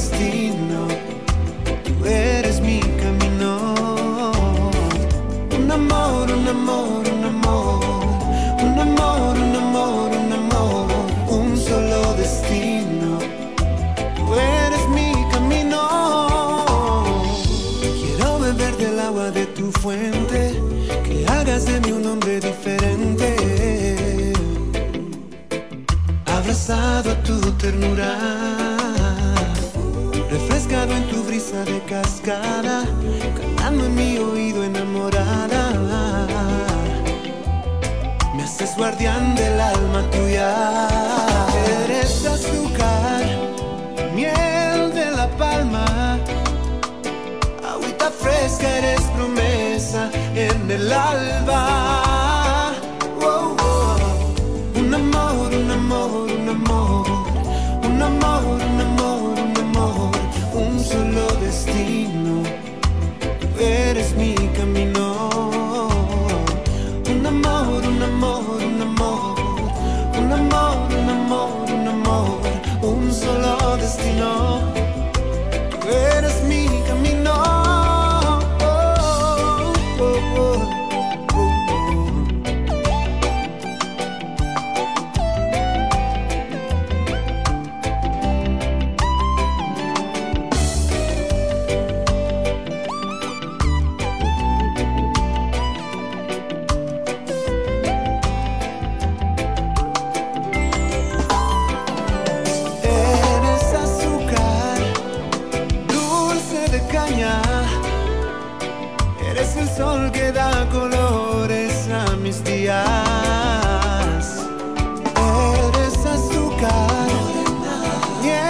Destino. Tú eres mi camino. Un amor, un amor, un amor, un amor, un amor, un amor, un solo destino. Tú eres mi camino. Quiero beber del agua de tu fuente, que hagas de mí un hombre diferente. Abrazado a tu ternura, de cascada, cantando en mi oído enamorada. Me haces guardián del alma tuya. Eres azúcar, miel de la palma. Agüita fresca, eres promesa en el alba. Miel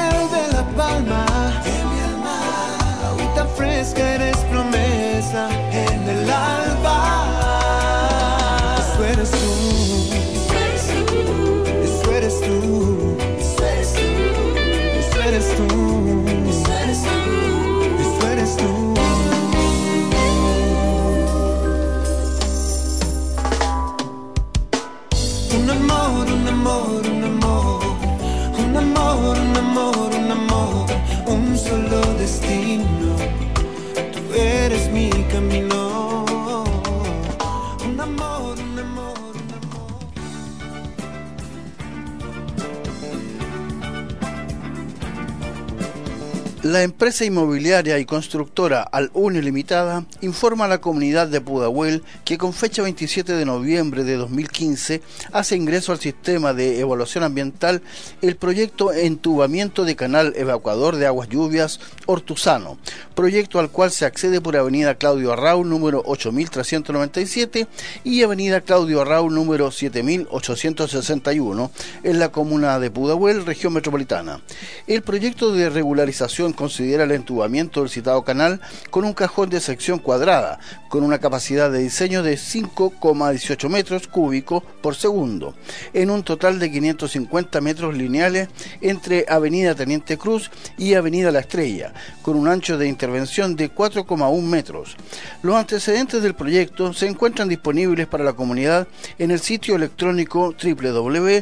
La empresa inmobiliaria y constructora Al Une Limitada informa a la comunidad de Pudahuel que con fecha 27 de noviembre de 2015 hace ingreso al sistema de evaluación ambiental el proyecto Entubamiento de Canal Evacuador de Aguas Lluvias Hortuzano, proyecto al cual se accede por Avenida Claudio Arrau número 8397 y Avenida Claudio Arrau número 7861 en la comuna de Pudahuel, región metropolitana. El proyecto de regularización considera el entubamiento del citado canal con un cajón de sección cuadrada, con una capacidad de diseño de 5,18 metros cúbicos por segundo, en un total de 550 metros lineales entre Avenida Teniente Cruz y Avenida La Estrella, con un ancho de intervención de 4,1 metros. Los antecedentes del proyecto se encuentran disponibles para la comunidad en el sitio electrónico www.sea.gov.cl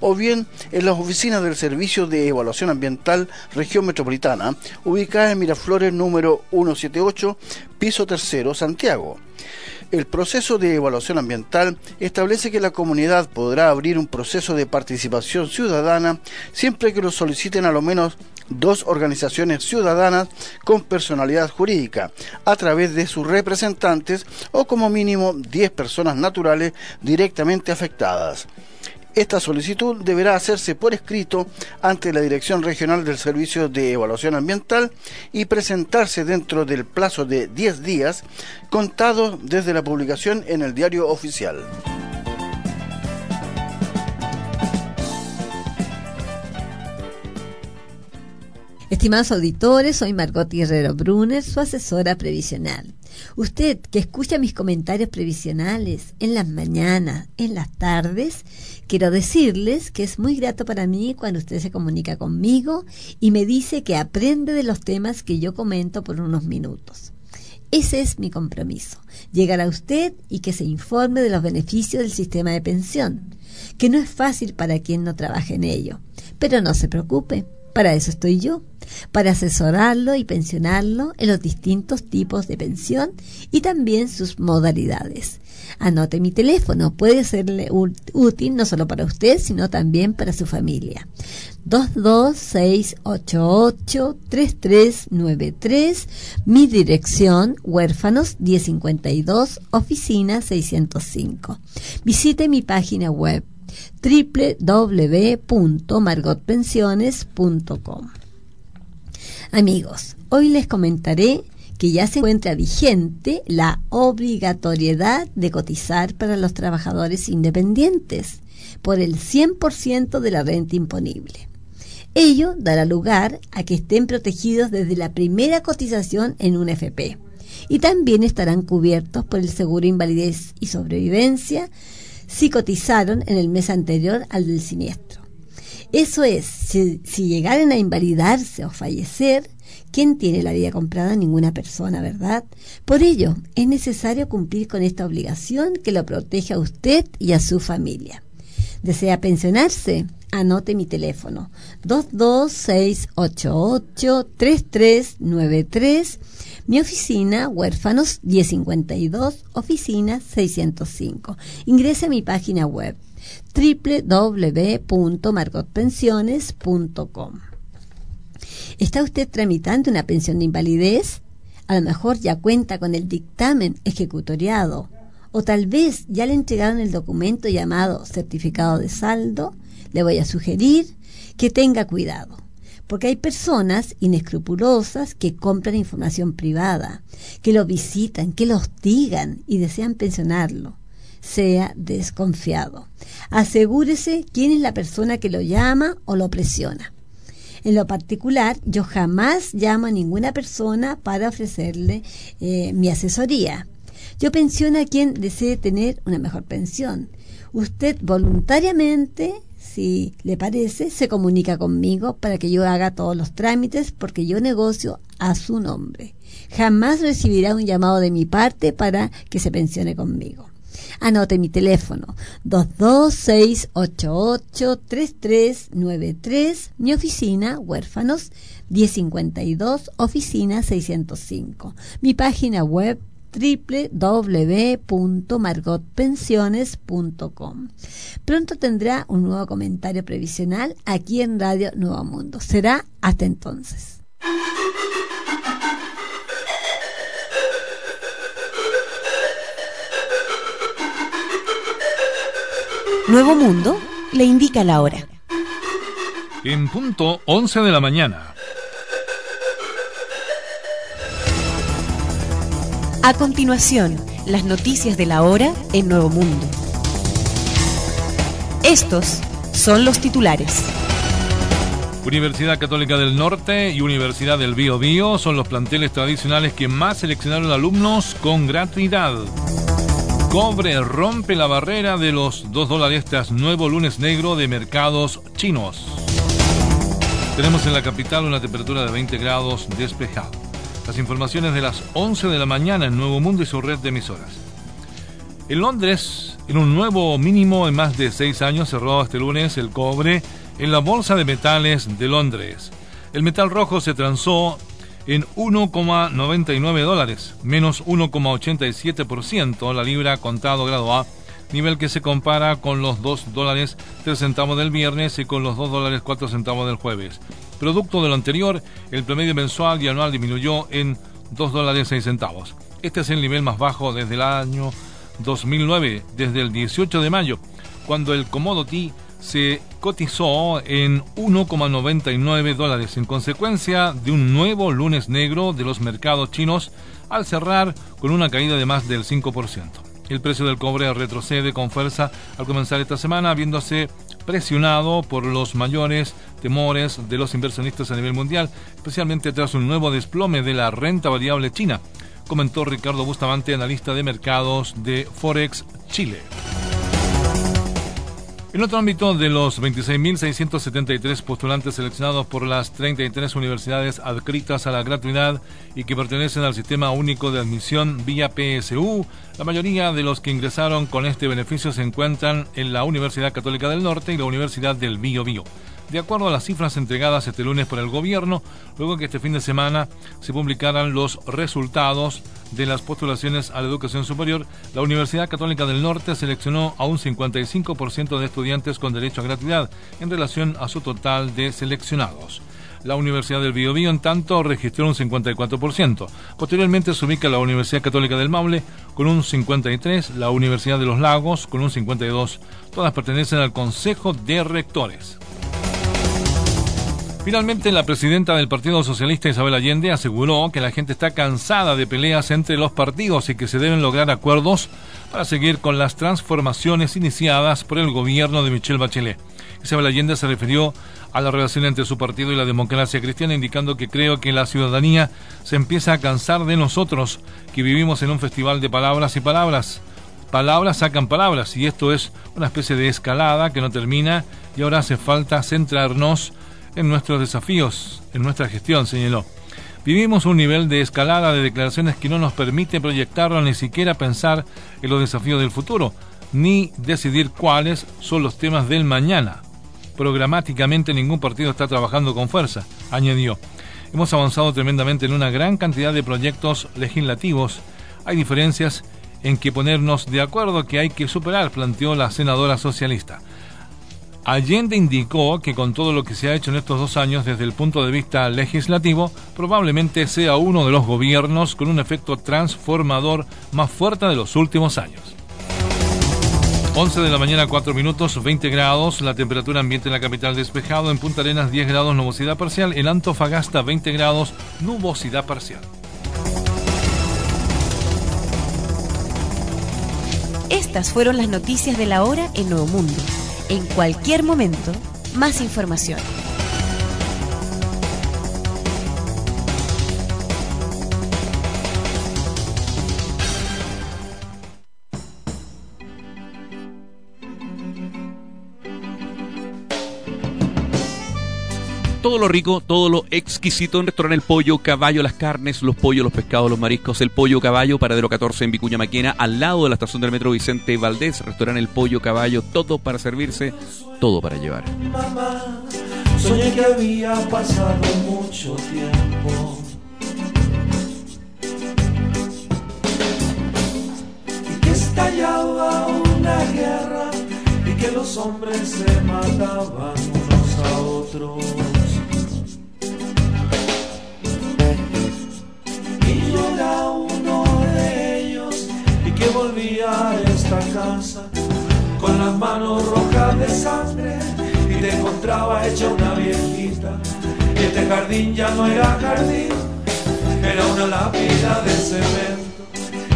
o bien en las oficinas del Servicio de Evaluación Ambiental Región Metropolitana, ubicada en Miraflores número 178, piso tercero, Santiago. El proceso de evaluación ambiental establece que la comunidad podrá abrir un proceso de participación ciudadana siempre que lo soliciten a lo menos dos organizaciones ciudadanas con personalidad jurídica a través de sus representantes o como mínimo 10 personas naturales directamente afectadas. Esta solicitud deberá hacerse por escrito ante la Dirección Regional del Servicio de Evaluación Ambiental y presentarse dentro del plazo de 10 días contado desde la publicación en el diario oficial. Estimados auditores, soy Margot Guerrero Brunner, su asesora previsional. Usted que escucha mis comentarios previsionales en las mañanas, en las tardes, quiero decirles que es muy grato para mí cuando usted se comunica conmigo y me dice que aprende de los temas que yo comento por unos minutos. Ese es mi compromiso, llegar a usted y que se informe de los beneficios del sistema de pensión, que no es fácil para quien no trabaja en ello. Pero no se preocupe, para eso estoy yo, para asesorarlo y pensionarlo en los distintos tipos de pensión y también sus modalidades. Anote mi teléfono, puede serle útil no solo para usted, sino también para su familia. 22688-3393, mi dirección, huérfanos 1052, oficina 605. Visite mi página web www.margotpensiones.com. Amigos, hoy les comentaré que ya se encuentra vigente la obligatoriedad de cotizar para los trabajadores independientes por el 100% de la renta imponible. Ello dará lugar a que estén protegidos desde la primera cotización en un FP y también estarán cubiertos por el seguro invalidez y sobrevivencia si cotizaron en el mes anterior al del siniestro. Eso es, si, si llegaran a invalidarse o fallecer, ¿quién tiene la vida comprada? Ninguna persona, ¿verdad? Por ello, es necesario cumplir con esta obligación que lo protege a usted y a su familia. ¿Desea pensionarse? Anote mi teléfono 226883393 mi oficina, Huérfanos 1052, oficina 605. Ingrese a mi página web www.margotpensiones.com. ¿Está usted tramitando una pensión de invalidez? A lo mejor ya cuenta con el dictamen ejecutoriado o tal vez ya le entregaron el documento llamado certificado de saldo. Le voy a sugerir que tenga cuidado porque hay personas inescrupulosas que compran información privada, que lo visitan, que lo hostigan y desean pensionarlo. Sea desconfiado. Asegúrese quién es la persona que lo llama o lo presiona. En lo particular, yo jamás llamo a ninguna persona para ofrecerle eh, mi asesoría. Yo pensiono a quien desee tener una mejor pensión. Usted voluntariamente si le parece, se comunica conmigo para que yo haga todos los trámites porque yo negocio a su nombre. Jamás recibirá un llamado de mi parte para que se pensione conmigo. Anote mi teléfono 226883393, mi oficina Huérfanos 1052, oficina 605. Mi página web www.margotpensiones.com. Pronto tendrá un nuevo comentario previsional aquí en Radio Nuevo Mundo. Será hasta entonces. Nuevo Mundo le indica la hora. En punto 11 de la mañana. A continuación, las noticias de la hora en Nuevo Mundo. Estos son los titulares. Universidad Católica del Norte y Universidad del Bío Bío son los planteles tradicionales que más seleccionaron alumnos con gratuidad. Cobre rompe la barrera de los 2 dólares tras nuevo lunes negro de mercados chinos. Tenemos en la capital una temperatura de 20 grados despejado. Las informaciones de las 11 de la mañana en Nuevo Mundo y su red de emisoras. En Londres, en un nuevo mínimo en más de seis años, cerró este lunes el cobre en la Bolsa de Metales de Londres. El metal rojo se transó en 1,99 dólares, menos 1,87% la libra contado grado A, nivel que se compara con los 2 dólares 3 centavos del viernes y con los 2 dólares 4 centavos del jueves. Producto de lo anterior, el promedio mensual y anual disminuyó en 2 dólares 6 centavos. Este es el nivel más bajo desde el año 2009, desde el 18 de mayo, cuando el commodity se cotizó en 1,99 dólares en consecuencia de un nuevo lunes negro de los mercados chinos al cerrar con una caída de más del 5%. El precio del cobre retrocede con fuerza al comenzar esta semana, viéndose presionado por los mayores temores de los inversionistas a nivel mundial, especialmente tras un nuevo desplome de la renta variable china, comentó Ricardo Bustamante, analista de mercados de Forex Chile. En otro ámbito, de los 26.673 postulantes seleccionados por las 33 universidades adscritas a la gratuidad y que pertenecen al Sistema Único de Admisión vía PSU, la mayoría de los que ingresaron con este beneficio se encuentran en la Universidad Católica del Norte y la Universidad del Bío Bío de acuerdo a las cifras entregadas este lunes por el gobierno, luego que este fin de semana se publicaran los resultados de las postulaciones a la educación superior, la Universidad Católica del Norte seleccionó a un 55% de estudiantes con derecho a gratuidad en relación a su total de seleccionados. La Universidad del Biobío, en tanto, registró un 54%. Posteriormente se ubica la Universidad Católica del Maule con un 53%, la Universidad de los Lagos con un 52%. Todas pertenecen al Consejo de Rectores. Finalmente, la presidenta del Partido Socialista Isabel Allende aseguró que la gente está cansada de peleas entre los partidos y que se deben lograr acuerdos para seguir con las transformaciones iniciadas por el gobierno de Michelle Bachelet. Isabel Allende se refirió a la relación entre su partido y la democracia cristiana, indicando que creo que la ciudadanía se empieza a cansar de nosotros, que vivimos en un festival de palabras y palabras. Palabras sacan palabras y esto es una especie de escalada que no termina y ahora hace falta centrarnos en nuestros desafíos, en nuestra gestión, señaló. Vivimos un nivel de escalada de declaraciones que no nos permite proyectarlo ni siquiera pensar en los desafíos del futuro, ni decidir cuáles son los temas del mañana. Programáticamente ningún partido está trabajando con fuerza, añadió. Hemos avanzado tremendamente en una gran cantidad de proyectos legislativos. Hay diferencias en que ponernos de acuerdo que hay que superar, planteó la senadora socialista. Allende indicó que con todo lo que se ha hecho en estos dos años desde el punto de vista legislativo, probablemente sea uno de los gobiernos con un efecto transformador más fuerte de los últimos años. 11 de la mañana, 4 minutos, 20 grados, la temperatura ambiente en la capital despejado, en Punta Arenas 10 grados, nubosidad parcial, en Antofagasta 20 grados, nubosidad parcial. Estas fueron las noticias de la hora en Nuevo Mundo. En cualquier momento, más información. Todo lo rico, todo lo exquisito en restaurante El Pollo, Caballo, las carnes, los pollos, los pescados, los mariscos, el pollo Caballo, paradero 14 en Vicuña Maquena, al lado de la estación del metro Vicente Valdés, restaurante El Pollo, Caballo, todo para servirse, todo para llevar. Mamá, soñé que había pasado mucho tiempo. Estallaba una guerra y que los hombres se mataban hecha una viejita y este jardín ya no era jardín, era una lápida de cemento.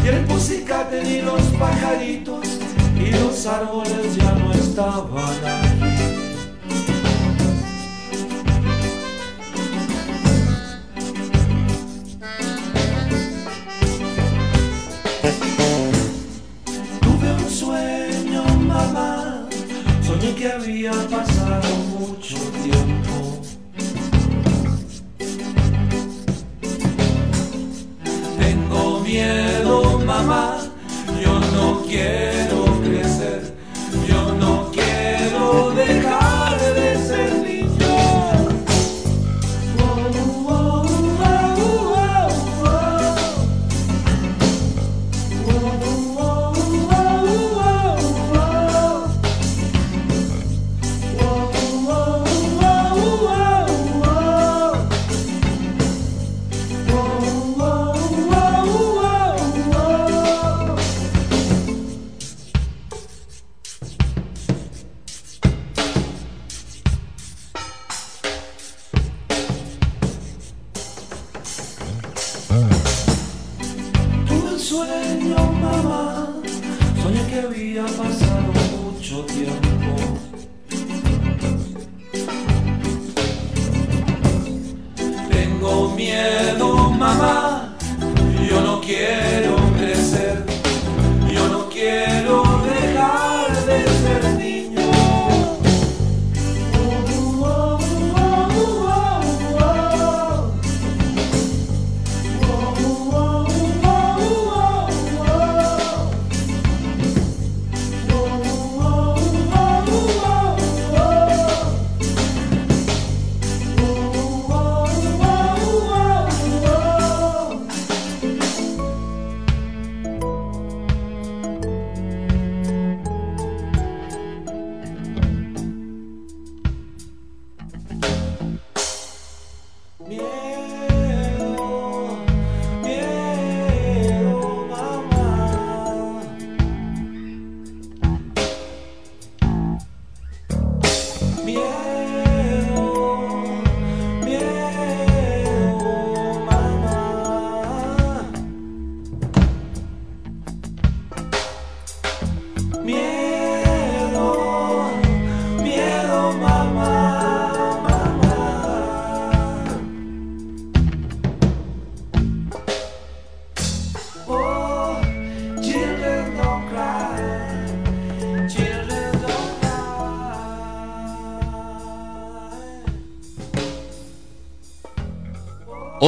Y el pusicate ni los pajaritos y los árboles ya no estaban aquí. Tuve un sueño, mamá, soñé que había pasado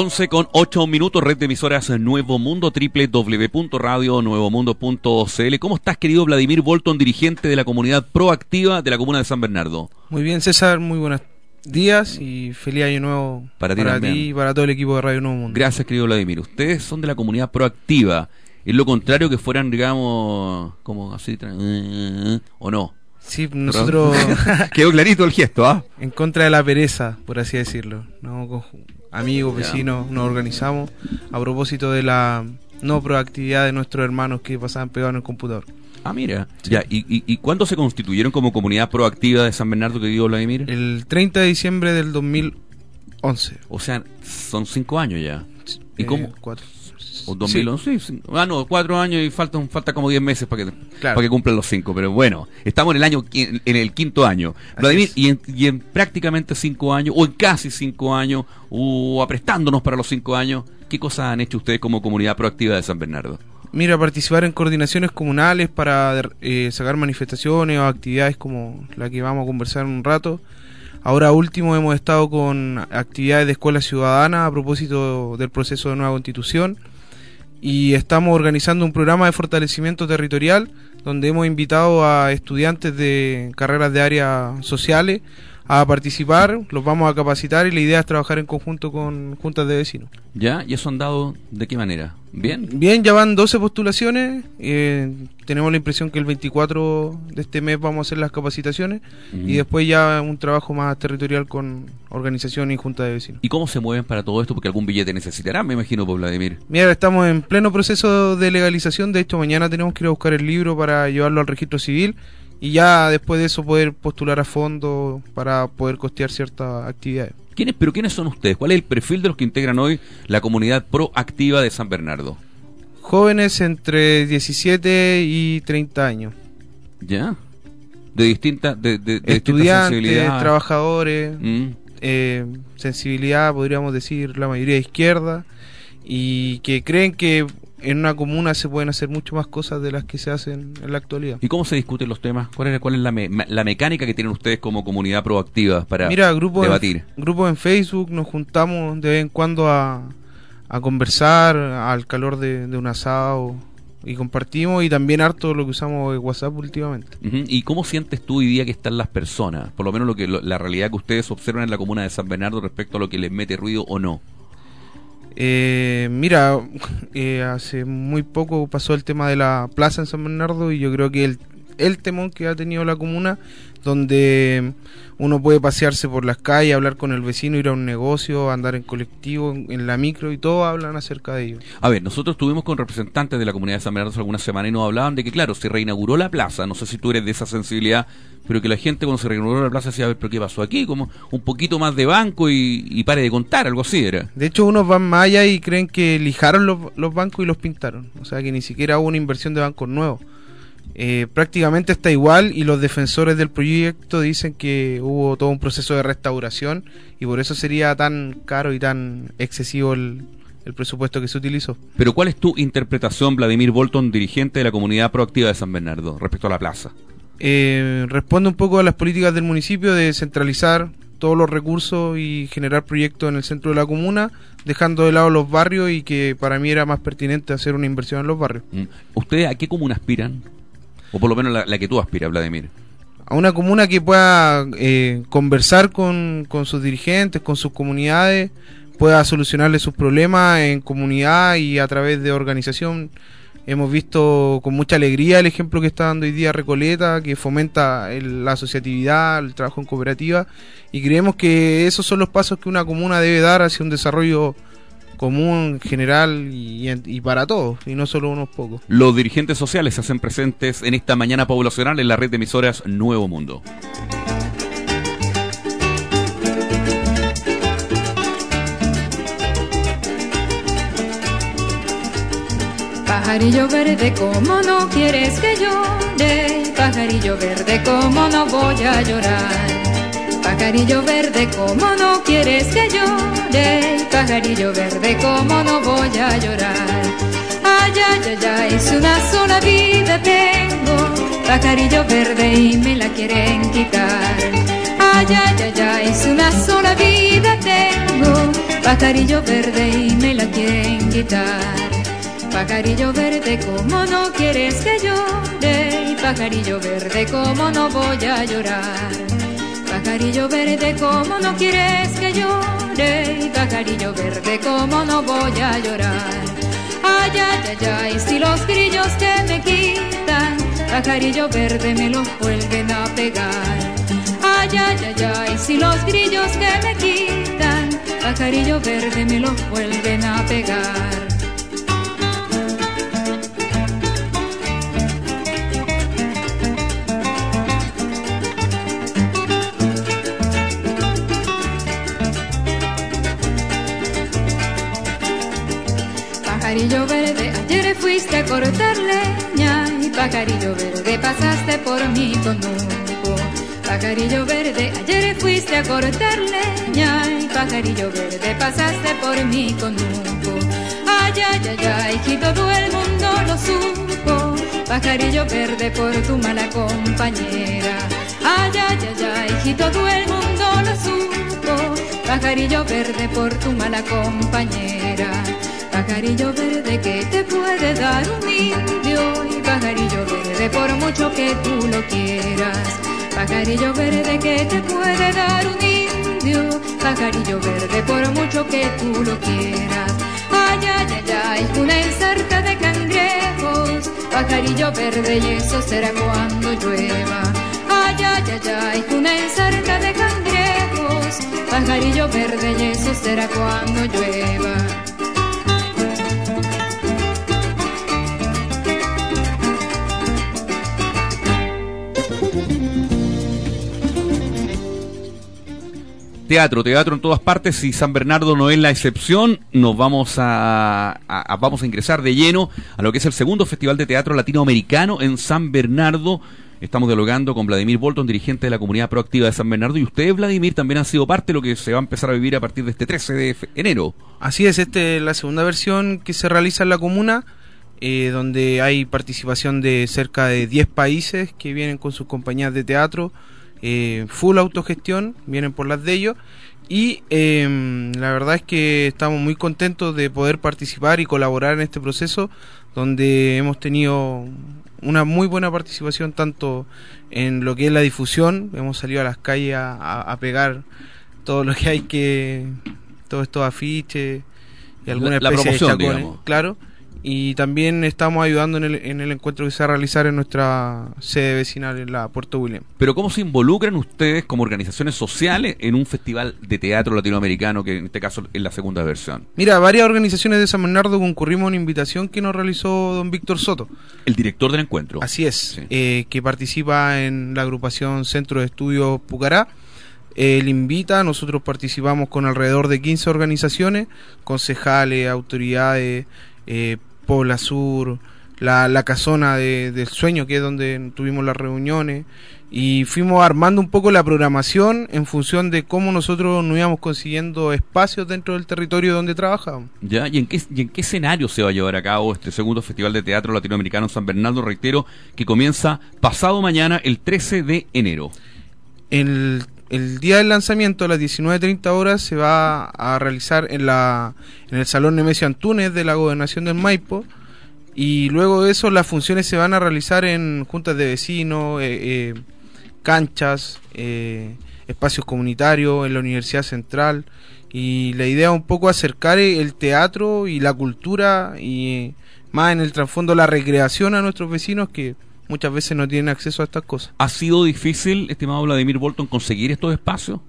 11 con 8 minutos, red de emisoras Nuevo Mundo, www.radionuevomundo.cl. ¿Cómo estás, querido Vladimir Bolton, dirigente de la comunidad proactiva de la comuna de San Bernardo? Muy bien, César, muy buenos días y feliz año nuevo Para ti también. y para todo el equipo de Radio Nuevo Mundo. Gracias, querido Vladimir. Ustedes son de la comunidad proactiva. Es lo contrario que fueran, digamos, como así, o no. Sí, nosotros Quedó clarito el gesto, ¿ah? en contra de la pereza, por así decirlo. ¿no? Amigos, vecinos, nos organizamos a propósito de la no proactividad de nuestros hermanos que pasaban pegados en el computador. Ah, mira. Ya, ¿y, y, y cuándo se constituyeron como comunidad proactiva de San Bernardo, querido Vladimir? El 30 de diciembre del 2011. O sea, son cinco años ya. ¿Y Eh, cómo? cuatro. O 2011, sí, sí. Ah, no, cuatro años y faltan falta como diez meses para que, Claro. para que cumplan los cinco. Pero bueno, estamos en el año en el quinto año. Vladimir, y en, y en prácticamente cinco años, o en casi cinco años, o aprestándonos para los cinco años, ¿qué cosas han hecho ustedes como comunidad proactiva de San Bernardo? Mira, participar en coordinaciones comunales para eh, sacar manifestaciones o actividades como la que vamos a conversar en un rato. Ahora último hemos estado con actividades de escuela ciudadana a propósito del proceso de nueva constitución y estamos organizando un programa de fortalecimiento territorial donde hemos invitado a estudiantes de carreras de áreas sociales a participar, los vamos a capacitar y la idea es trabajar en conjunto con juntas de vecinos. ¿Ya? ¿Y eso han dado de qué manera? ¿Bien? Bien, ya van 12 postulaciones. eh, tenemos la impresión que el 24 de este mes vamos a hacer las capacitaciones y después ya un trabajo más territorial con organización y junta de vecinos. ¿Y cómo se mueven para todo esto? Porque algún billete necesitarán, me imagino, por Vladimir. Mira, estamos en pleno proceso de legalización. De hecho, mañana tenemos que ir a buscar el libro para llevarlo al registro civil y ya después de eso poder postular a fondo para poder costear ciertas actividades. ¿Quiénes, ¿Pero quiénes son ustedes? ¿Cuál es el perfil de los que integran hoy la comunidad proactiva de San Bernardo? Jóvenes entre 17 y 30 años. ¿Ya? De distintas de, de- de Estudiantes, trabajadores, Mm. eh, sensibilidad, podríamos decir, la mayoría de izquierda, y que creen que en una comuna se pueden hacer mucho más cosas de las que se hacen en la actualidad. ¿Y cómo se discuten los temas? ¿Cuál es, cuál es la, me- la mecánica que tienen ustedes como comunidad proactiva para Mira, grupos debatir? En, grupos en Facebook, nos juntamos de vez en cuando a, a conversar al calor de, de un asado y compartimos y también harto lo que usamos de WhatsApp últimamente. Ujú. ¿Y cómo sientes tú hoy día que están las personas? Por lo menos lo que lo- la realidad que ustedes observan en la comuna de San Bernardo respecto a lo que les mete ruido o no. Eh, mira, eh, hace muy poco pasó el tema de la plaza en San Bernardo y yo creo que el, el temón que ha tenido la comuna, donde uno puede pasearse por las calles, hablar con el vecino, ir a un negocio, andar en colectivo, en, la micro y todos hablan acerca de ello. A ver, nosotros estuvimos con representantes de la comunidad de San Bernardo hace algunas semanas y nos hablaban de que, claro, se reinauguró la plaza. No sé si tú eres de esa sensibilidad, pero que la gente cuando se reinauguró la plaza decía, a ver, pero ¿qué pasó aquí? Como un poquito más de banco y, y pare de contar, algo así era. De hecho, unos van más allá y creen que lijaron los, los bancos y los pintaron. O sea, que ni siquiera hubo una inversión de bancos nuevos. Eh, prácticamente está igual y los defensores del proyecto dicen que hubo todo un proceso de restauración y por eso sería tan caro y tan excesivo el, el presupuesto que se utilizó. Pero ¿cuál es tu interpretación, Vladimir Bolton, dirigente de la comunidad proactiva de San Bernardo, respecto a la plaza? Eh, responde un poco a las políticas del municipio de centralizar todos los recursos y generar proyectos en el centro de la comuna, dejando de lado los barrios y que para mí era más pertinente hacer una inversión en los barrios. Mm. ¿Ustedes a qué comuna aspiran? O por lo menos la, que tú aspiras, Vladimir. a una comuna que pueda eh, conversar con, con sus dirigentes, con sus comunidades, pueda solucionarle sus problemas en comunidad y a través de organización. Hemos visto con mucha alegría el ejemplo que está dando hoy día Recoleta, que fomenta la asociatividad, el trabajo en cooperativa, y creemos que esos son los pasos que una comuna debe dar hacia un desarrollo común, general y, y para todos, y no solo unos pocos. Los dirigentes sociales se hacen presentes en esta mañana poblacional en la red de emisoras Nuevo Mundo. Pajarillo verde, como no quieres que llore? Pajarillo verde, como no voy a llorar? Pajarillo verde, como no quieres que llore? Pajarillo verde, como no voy a llorar? Ay, ay, ay, es una sola vida tengo, pajarillo verde y me la quieren quitar. Ay, ay, ay, es una sola vida tengo, pajarillo verde y me la quieren quitar. Pajarillo verde, como no quieres que llore? Pajarillo verde, como no voy a llorar? Pajarillo verde, como no quieres que llore? Pajarillo verde, como no voy a llorar? Ay, ay, ay, ay, si los grillos que me quitan, pajarillo verde me los vuelven a pegar. Ay, ay, ay, ay, si los grillos que me quitan, pajarillo verde me los vuelven a pegar. Pajarillo verde, ayer fuiste a cortar leña y pajarillo verde pasaste por mi conuco. Pajarillo verde, ayer fuiste a cortar leña y pajarillo verde pasaste por mi conuco. Ay, ay, ay, ay, que todo el mundo lo supo. Pajarillo verde por tu mala compañera. Ay, ay, ay, ay, que todo el mundo lo supo. Pajarillo verde por tu mala compañera. Pajarillo verde que te puede dar un indio pajarillo verde por mucho que tú lo quieras. Pajarillo verde que te puede dar un indio, pajarillo verde por mucho que tú lo quieras. Ay, ay, ay, ay, una ensarta de cangrejos, pajarillo verde y eso será cuando llueva. Ay, ay, ay, ay, una ensarta de cangrejos, pajarillo verde y eso será cuando llueva. Teatro, teatro en todas partes y San Bernardo no es la excepción. Nos vamos a, vamos a ingresar de lleno a lo que es el segundo Festival de Teatro Latinoamericano en San Bernardo. Estamos dialogando con Vladimir Bolton, dirigente de la comunidad proactiva de San Bernardo, y ustedes, Vladimir, también han sido parte de lo que se va a empezar a vivir a partir de este 13 de enero. Así es, esta es la segunda versión que se realiza en la comuna. eh, donde hay participación de cerca de 10 países que vienen con sus compañías de teatro, eh, full autogestión, vienen por las de ellos. Y em, la verdad es que estamos muy contentos de poder participar y colaborar en este proceso, donde hemos tenido una muy buena participación tanto en lo que es la difusión, hemos salido a las calles a, pegar todo lo que hay que, todos estos afiches y alguna La- promoción, de chacones, digamos. claro. Y también estamos ayudando en el, en el encuentro que se va a realizar en nuestra sede vecinal en la Puerto William. Pero ¿cómo se involucran ustedes como organizaciones sociales en un festival de teatro latinoamericano que en este caso es la segunda versión? Mira, varias organizaciones de San Bernardo concurrimos a una invitación que nos realizó don Víctor Soto. El director del encuentro. Así es, eh, que participa en la agrupación Centro de Estudios Pucará. Él invita, nosotros participamos con alrededor de 15 organizaciones, concejales, autoridades, eh, Pobla Sur, la, la casona de- del sueño, que es donde tuvimos las reuniones, y fuimos armando un poco la programación en función de cómo nosotros nos íbamos consiguiendo espacios dentro del territorio donde trabajábamos. ¿Ya? ¿Y en, qué, ¿Y en qué escenario se va a llevar a cabo este segundo Festival de Teatro Latinoamericano San Bernardo? Reitero, que comienza pasado mañana, el 13 de enero. El, el día del lanzamiento a las 19.30 horas se va a realizar en, la, en el Salón Nemesio Antunes de la Gobernación del Maipo. Y luego de eso las funciones se van a realizar en juntas de vecinos, eh, eh, canchas, eh, espacios comunitarios, en la Universidad Central. Y la idea es un poco acercar el teatro y la cultura y más en el trasfondo la recreación a nuestros vecinos que muchas veces no tienen acceso a estas cosas. ¿Ha sido difícil, estimado Vladimir Bolton, conseguir estos espacios?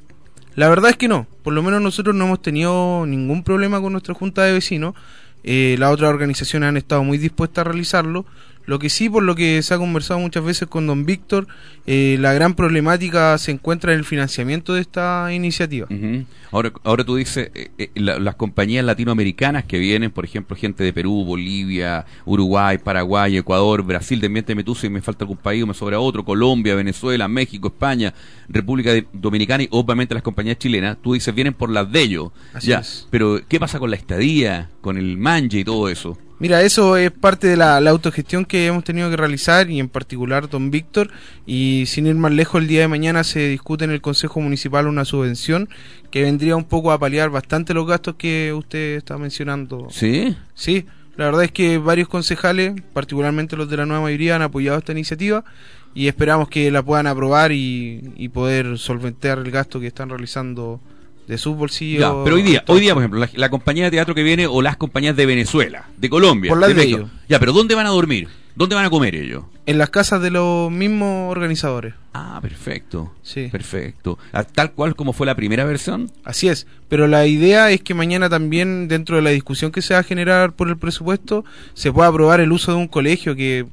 La verdad es que no. Por lo menos nosotros no hemos tenido ningún problema con nuestra junta de vecinos. Eh, las otras organizaciones han estado muy dispuestas a realizarlo. Lo que sí, por lo que se ha conversado muchas veces con don Víctor, eh, la gran problemática se encuentra en el financiamiento de esta iniciativa. Ahora, ahora tú dices, eh, eh, la- las compañías latinoamericanas que vienen, por ejemplo, gente de Perú, Bolivia, Uruguay, Paraguay, Ecuador, Brasil, desmiénteme tú si me falta algún país o me sobra otro, Colombia, Venezuela, México, España, República de- Dominicana y obviamente las compañías chilenas, tú dices, vienen por las de ellos. Así ya, es. pero ¿qué pasa con la estadía, con el manje y todo eso? Mira, eso es parte de la, la autogestión que hemos tenido que realizar y en particular don Víctor. Y sin ir más lejos, el día de mañana se discute en el Consejo Municipal una subvención que vendría un poco a paliar bastante los gastos que usted está mencionando. ¿Sí? Sí, la verdad es que varios concejales, particularmente los de la nueva mayoría, han apoyado esta iniciativa y esperamos que la puedan aprobar y, y poder solventar el gasto que están realizando de sus bolsillos. Ya, pero hoy día, hoy día, por ejemplo, la, la compañía de teatro que viene o las compañías de Venezuela, de Colombia, Por de ellos. Ya, pero ¿dónde van a dormir? ¿Dónde van a comer ellos? En las casas de los mismos organizadores. Ah, perfecto. Sí. Perfecto. Ah, Tal cual como fue la primera versión. Así es, pero la idea es que mañana también, dentro de la discusión que se va a generar por el presupuesto, se pueda aprobar el uso de un colegio que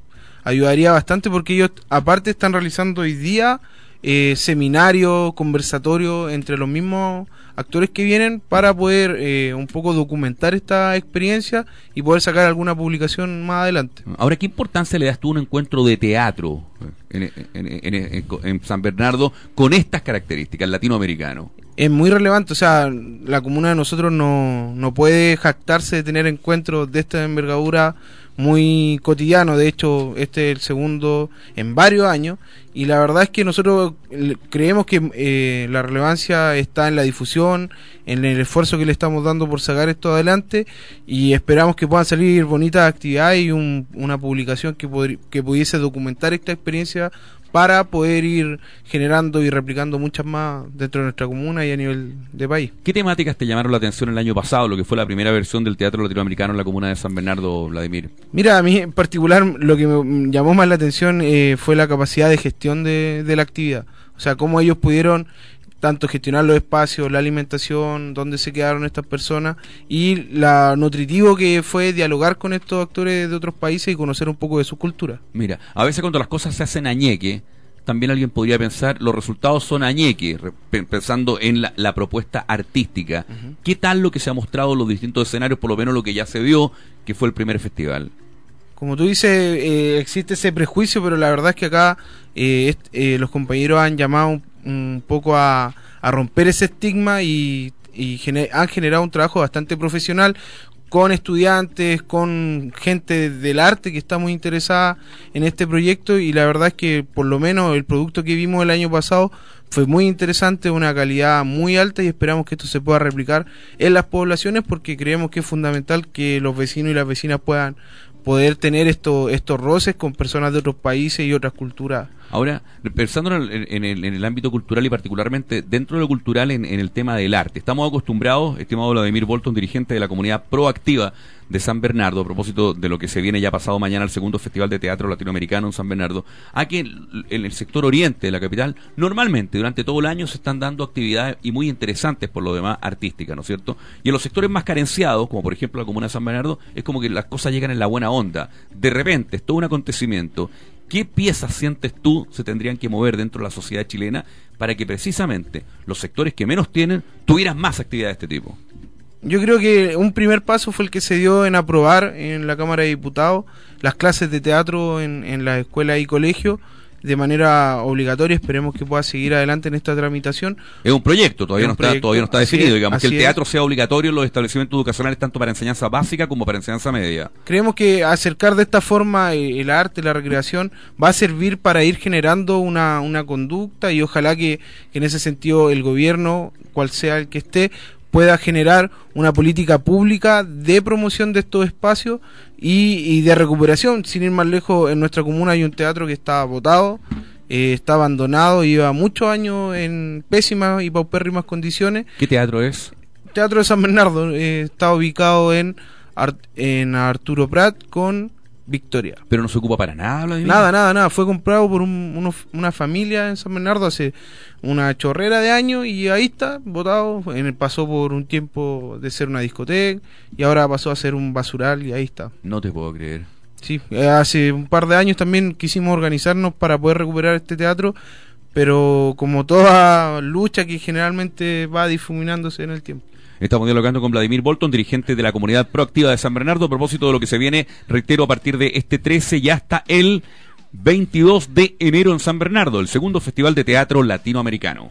ayudaría bastante porque ellos aparte están realizando hoy día eh, seminarios, conversatorios entre los mismos actores que vienen para poder eh, un poco documentar esta experiencia y poder sacar alguna publicación más adelante. Ahora, ¿qué importancia le das tú a un encuentro de teatro en, en- en- en- en San Bernardo con estas características, latinoamericano? es muy relevante, o sea, la comuna de nosotros no, no puede jactarse de tener encuentros de esta envergadura muy cotidiano, de hecho este es el segundo en varios años. Y la verdad es que nosotros eh, creemos que eh, la relevancia está en la difusión, en el esfuerzo que le estamos dando por sacar esto adelante. Y esperamos que puedan salir bonitas actividades y un- una publicación que, que pudiese documentar esta experiencia para poder ir generando y replicando muchas más dentro de nuestra comuna y a nivel de país. ¿Qué temáticas te llamaron la atención el año pasado, lo que fue la primera versión del teatro latinoamericano en la comuna de San Bernardo, Vladimir? Mira, a mí en particular lo que me llamó más la atención eh, fue la capacidad de gestión de, de la actividad. O sea, cómo ellos pudieron tanto gestionar los espacios, la alimentación, dónde se quedaron estas personas y la nutritivo que fue dialogar con estos actores de otros países y conocer un poco de su cultura. Mira, a veces cuando las cosas se hacen añeque, también alguien podría pensar, los resultados son añeque, pensando en la, la propuesta artística. ¿Qué tal lo que se ha mostrado en los distintos escenarios, por lo menos lo que ya se vio, que fue el primer festival? Como tú dices, eh, existe ese prejuicio, pero la verdad es que acá eh, eh, los compañeros han llamado un, poco a, romper ese estigma y han generado un trabajo bastante profesional con estudiantes, con gente del arte que está muy interesada en este proyecto y la verdad es que por lo menos el producto que vimos el año pasado fue muy interesante, una calidad muy alta y esperamos que esto se pueda replicar en las poblaciones porque creemos que es fundamental que los vecinos y las vecinas puedan poder tener estos roces con personas de otros países y otras culturas. Ahora, pensando en el, en el- ámbito cultural y particularmente dentro de lo cultural en, el tema del arte, estamos acostumbrados, estimado Vladimir Bolton, dirigente de la comunidad proactiva de San Bernardo, a propósito de lo que se viene ya pasado mañana al segundo Festival de Teatro Latinoamericano en San Bernardo, a que en en el sector oriente de la capital, normalmente durante todo el año se están dando actividades y muy interesantes por lo demás artísticas, ¿no es cierto? Y en los sectores más carenciados, como por ejemplo la comuna de San Bernardo, es como que las cosas llegan en la buena onda. De repente, es todo un acontecimiento. ¿Qué piezas sientes tú se tendrían que mover dentro de la sociedad chilena para que precisamente los sectores que menos tienen tuvieran más actividades de este tipo? Yo creo que un primer paso fue el que se dio en aprobar en la Cámara de Diputados las clases de teatro en, en las escuelas y colegios de manera obligatoria. Esperemos que pueda seguir adelante en esta tramitación. Es un proyecto, todavía, Es no, está, todavía no está así definido, es, digamos, que el es. teatro sea obligatorio en los establecimientos educacionales tanto para enseñanza básica como para enseñanza media. Creemos que acercar de esta forma eh, el arte, la recreación, va a servir para ir generando una, una conducta y ojalá que, que en ese sentido el gobierno, cual sea el que esté, pueda generar una política pública de promoción de estos espacios y, y de recuperación. Sin ir más lejos, en nuestra comuna hay un teatro que está botado, eh, está abandonado, lleva muchos años en pésimas y paupérrimas condiciones. ¿Qué teatro es? Teatro de San Bernardo eh, está ubicado en, Ar- en Arturo Prat con Victoria. Pero no se ocupa para nada, Vladimir. Nada, nada, nada. Fue comprado por un- uno- una familia en San Bernardo hace una chorrera de años y ahí está, votado. En el, pasó por un tiempo de ser una discoteca y ahora pasó a ser un basural y ahí está. No te puedo creer. Sí, eh, hace un par de años también quisimos organizarnos para poder recuperar este teatro, pero como toda lucha que generalmente va difuminándose en el tiempo. Estamos dialogando con Vladimir Bolton, dirigente de la comunidad proactiva de San Bernardo, a propósito de lo que se viene, reitero, a partir de este 13 y hasta el 22 de enero en San Bernardo, el segundo Festival de Teatro Latinoamericano.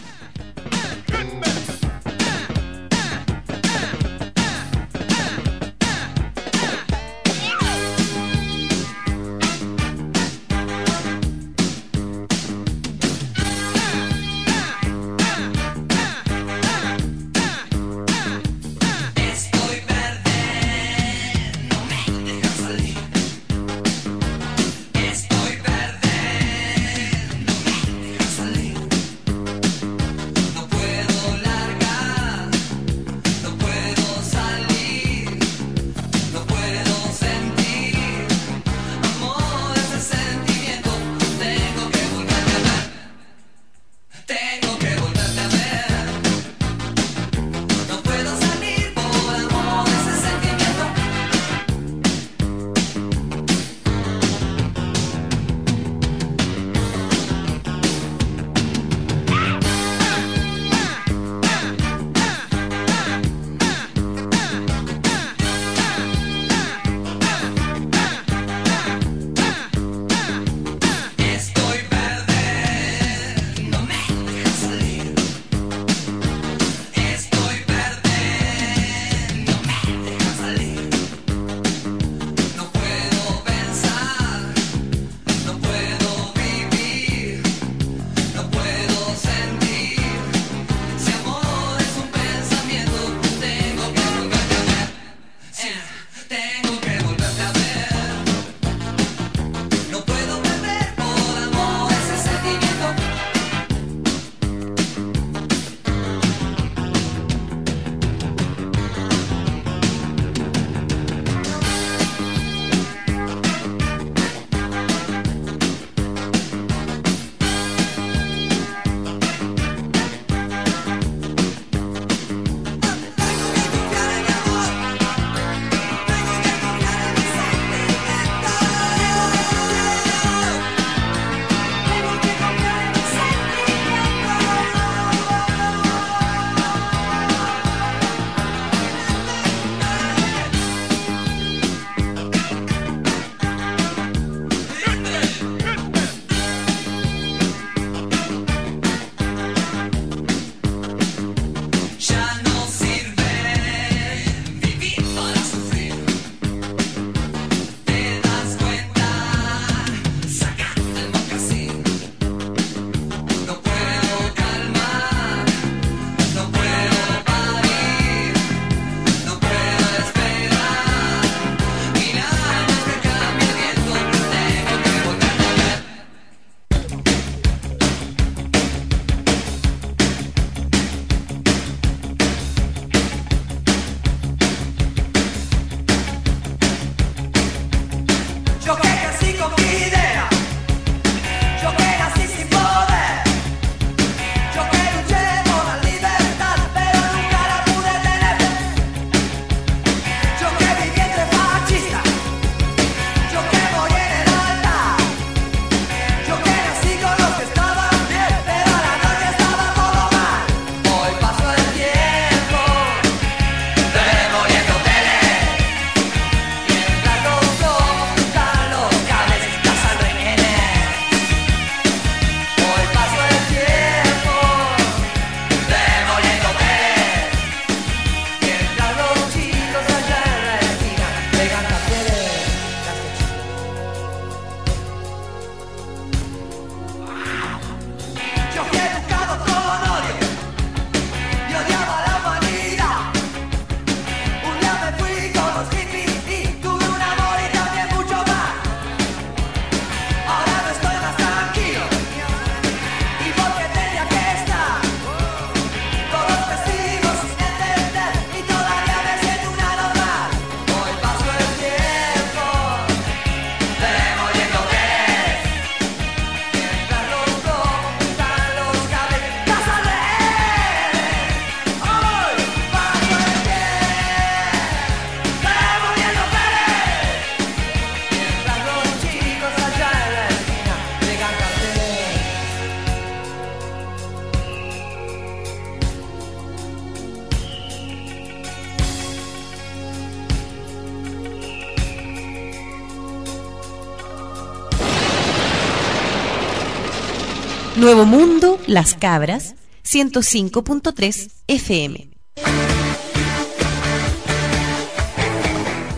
Mundo, Las Cabras, 105.3 FM.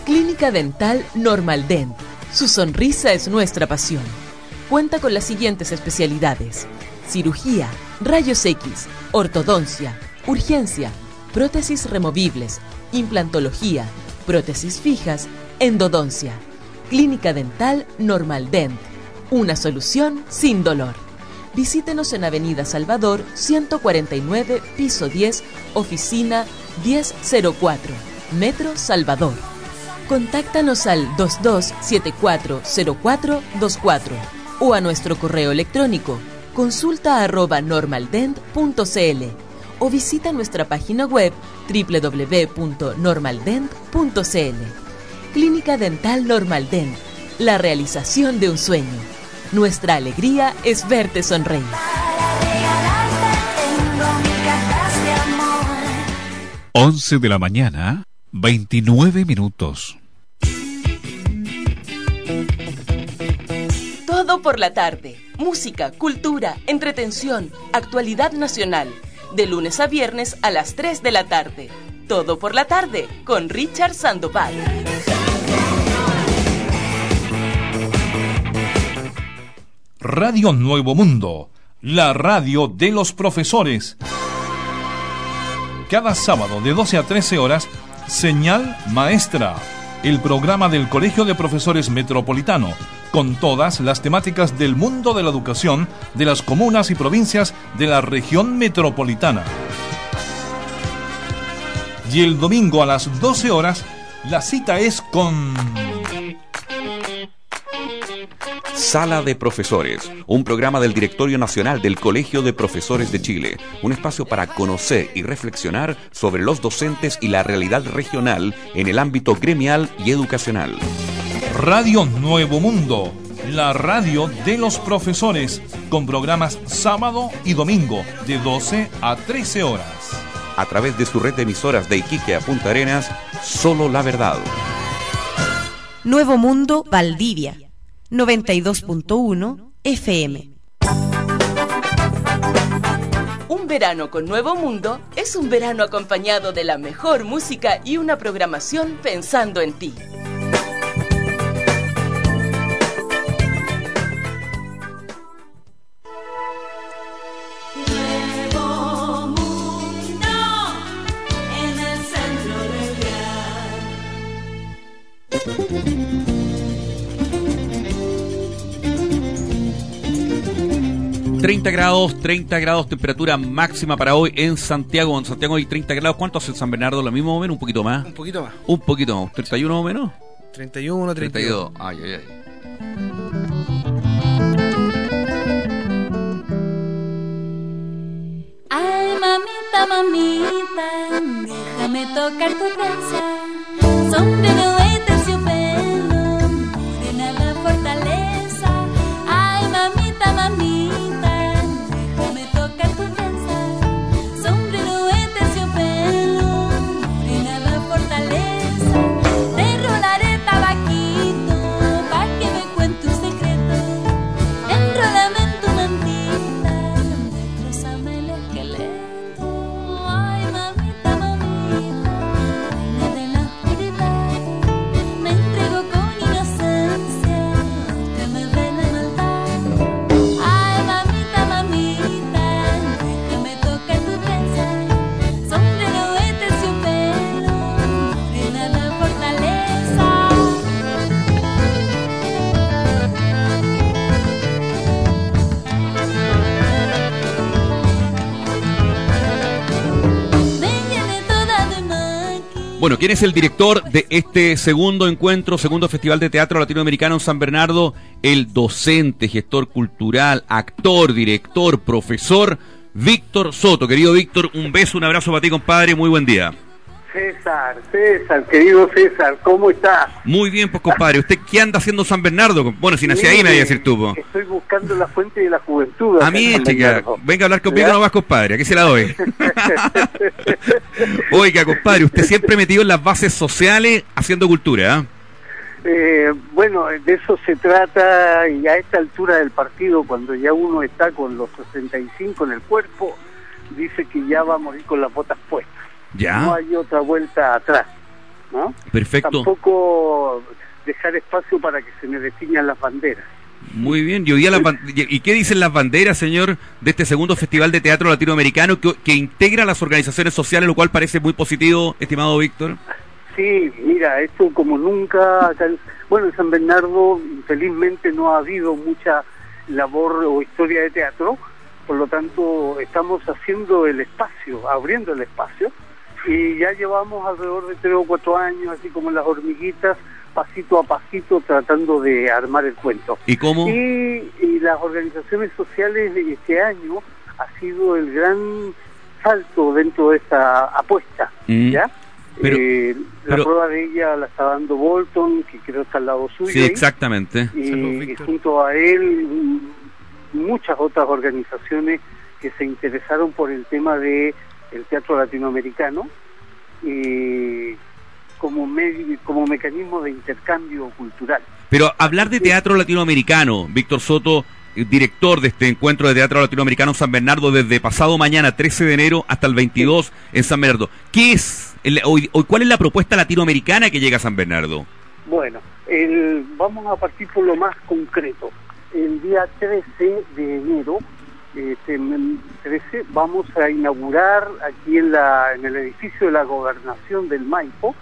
Clínica Dental Normal Dent. Su sonrisa es nuestra pasión. Cuenta con las siguientes especialidades: cirugía, rayos X, ortodoncia, urgencia, prótesis removibles, implantología, prótesis fijas, endodoncia. Clínica Dental Normal Dent. Una solución sin dolor. Visítenos en Avenida Salvador 149, piso 10, oficina 1004, Metro Salvador. Contáctanos al 22740424 o a nuestro correo electrónico consulta normaldent.cl o visita nuestra página web www.normaldent.cl. Clínica Dental Normaldent, la realización de un sueño. Nuestra alegría es verte sonreír. 11 de la mañana, 29 minutos. Todo por la tarde. Música, cultura, entretención, actualidad nacional. De lunes a viernes a las 3 de la tarde. Todo por la tarde con Richard Sandoval. Radio Nuevo Mundo, la radio de los profesores. Cada sábado de 12 a 13 horas, Señal Maestra, el programa del Colegio de Profesores Metropolitano, con todas las temáticas del mundo de la educación de las comunas y provincias de la región metropolitana. Y el domingo a las 12 horas, la cita es con... Sala de Profesores, un programa del Directorio Nacional del Colegio de Profesores de Chile, un espacio para conocer y reflexionar sobre los docentes y la realidad regional en el ámbito gremial y educacional. Radio Nuevo Mundo, la radio de los profesores, con programas sábado y domingo de 12 a 13 horas. A través de su red de emisoras de Iquique a Punta Arenas, solo la verdad. Nuevo Mundo, Valdivia, 92.1 FM. Un verano con Nuevo Mundo es un verano acompañado de la mejor música y una programación pensando en ti. 30 grados, 30 grados temperatura máxima para hoy en Santiago. En Santiago hay 30 grados. ¿Cuánto hace en San Bernardo? ¿Lo mismo o menos? ¿Un poquito más? Un poquito más. Un poquito más. ¿31 o menos? 31, 32. 32. Ay, ay, ay. Ay, mamita, mamita, déjame tocar tu trenza. Sombrero de morena la fortaleza. Ay, mamita, mamita, Bueno, ¿quién es el director de este segundo encuentro, segundo Festival de Teatro Latinoamericano en San Bernardo? El docente, gestor cultural, actor, director, profesor, Víctor Soto. Querido Víctor, un beso, un abrazo para ti, compadre. Muy buen día. César, César, querido César, ¿cómo estás? Muy bien, pues, compadre. ¿Usted qué anda haciendo en San Bernardo? Bueno, si nací ahí, a decir tú. Estoy buscando la fuente de la juventud. A mí, chica, venga a hablar conmigo ¿Ya? nomás, compadre. Aquí se la doy. Oiga, compadre, usted siempre metido en las bases sociales haciendo cultura, ¿ah? Eh, bueno, de eso se trata y a esta altura del partido, cuando ya uno está con los 65 en el cuerpo, dice que ya va a morir con las botas puestas. Ya. No hay otra vuelta atrás, ¿no? Perfecto. Tampoco dejar espacio para que se me definen las banderas. Muy bien. ¿Y, hoy día ban- y- ¿Y qué dicen las banderas, señor, de este segundo Festival de Teatro Latinoamericano que, que integra las organizaciones sociales, lo cual parece muy positivo, estimado Víctor? Sí, mira, esto como nunca, bueno, en San Bernardo infelizmente no ha habido mucha labor o historia de teatro, por lo tanto estamos haciendo el espacio, abriendo el espacio, y ya llevamos alrededor de tres o cuatro años, así como las hormiguitas, pasito a pasito, tratando de armar el cuento. ¿Y cómo? Y, y las organizaciones sociales de este año ha sido el gran salto dentro de esta apuesta, Mm. ¿ya? Pero- Eh, la pero- prueba de ella la está dando Bolton, que creo está al lado suyo. Sí, ahí. exactamente. Y, y junto a él muchas otras organizaciones que se interesaron por el tema de el teatro latinoamericano y como medio, como mecanismo de intercambio cultural. Pero hablar de teatro latinoamericano, Víctor Soto, eh, director de este encuentro de teatro latinoamericano San Bernardo desde pasado mañana, 13 de enero, hasta el 22 en San Bernardo. ¿Qué es? el- hoy, hoy, ¿Cuál es la propuesta latinoamericana que llega a San Bernardo? Bueno, el, vamos a partir por lo más concreto. El día 13 de enero, este, 13, vamos a inaugurar aquí en, la, en el edificio de la gobernación del Maipo,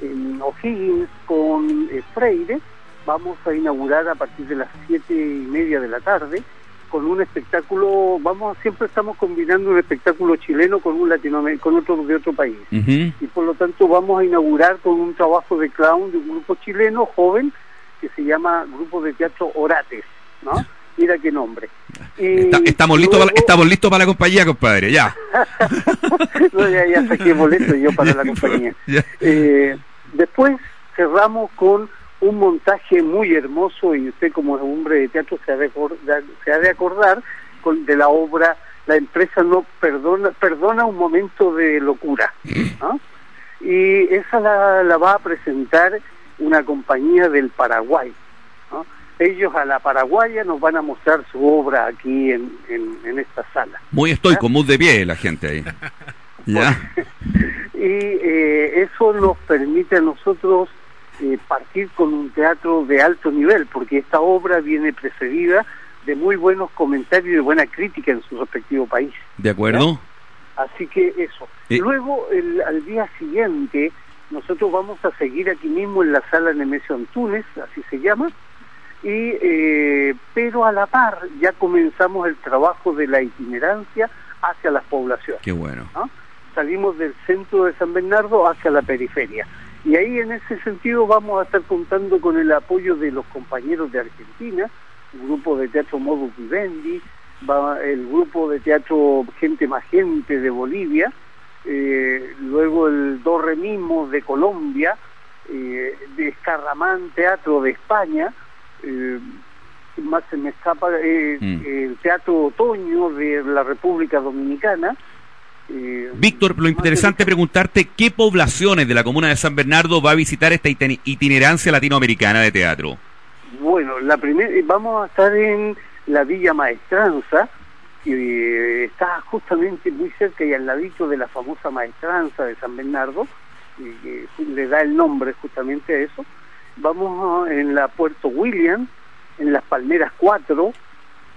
en O'Higgins con eh, Freire, vamos a inaugurar a partir de las siete y media de la tarde con un espectáculo, vamos siempre estamos combinando un espectáculo chileno con un latinoamericano, con otro de otro país. Y por lo tanto vamos a inaugurar con un trabajo de clown de un grupo chileno joven que se llama Grupo de Teatro Orates, ¿no? Mira qué nombre. Y Está- estamos, listos para, estamos listos para la compañía, compadre, ya. no, ya, ya saqué boleto yo para la compañía. Eh, después cerramos con un montaje muy hermoso y usted como hombre de teatro se ha de acordar, se ha de acordar con, de la obra La empresa no perdona, perdona un momento de locura. ¿no? Y esa la, la va a presentar una compañía del Paraguay. Ellos a la paraguaya nos van a mostrar su obra aquí en, en, en esta sala. Muy estoico, muy de pie la gente ahí. Ya. y eh, eso nos permite a nosotros eh, partir con un teatro de alto nivel, porque esta obra viene precedida de muy buenos comentarios y de buena crítica en su respectivo país. ¿De acuerdo? Así que eso. Eh. Luego, el, al día siguiente, nosotros vamos a seguir aquí mismo en la sala Nemesio Antunes, así se llama, y eh, pero a la par ya comenzamos el trabajo de la itinerancia hacia las poblaciones. Qué bueno. ¿no? Salimos del centro de San Bernardo hacia la periferia. Y ahí en ese sentido vamos a estar contando con el apoyo de los compañeros de Argentina, el grupo de teatro Modus Vivendi, va el grupo de teatro Gente Más Gente de Bolivia, eh, luego el Do Re Mismo de Colombia, eh, de Escarramán Teatro de España, eh, más se me escapa eh, Mm. el Teatro Otoño de la República Dominicana, eh, Víctor, lo interesante es preguntarte qué poblaciones de la comuna de San Bernardo va a visitar esta itinerancia latinoamericana de teatro. Bueno, la primera vamos a estar en la Villa Maestranza, que eh, está justamente muy cerca y al ladito de la famosa Maestranza de San Bernardo, y que le da el nombre justamente a eso. Vamos en la Puerto William, en las Palmeras 4,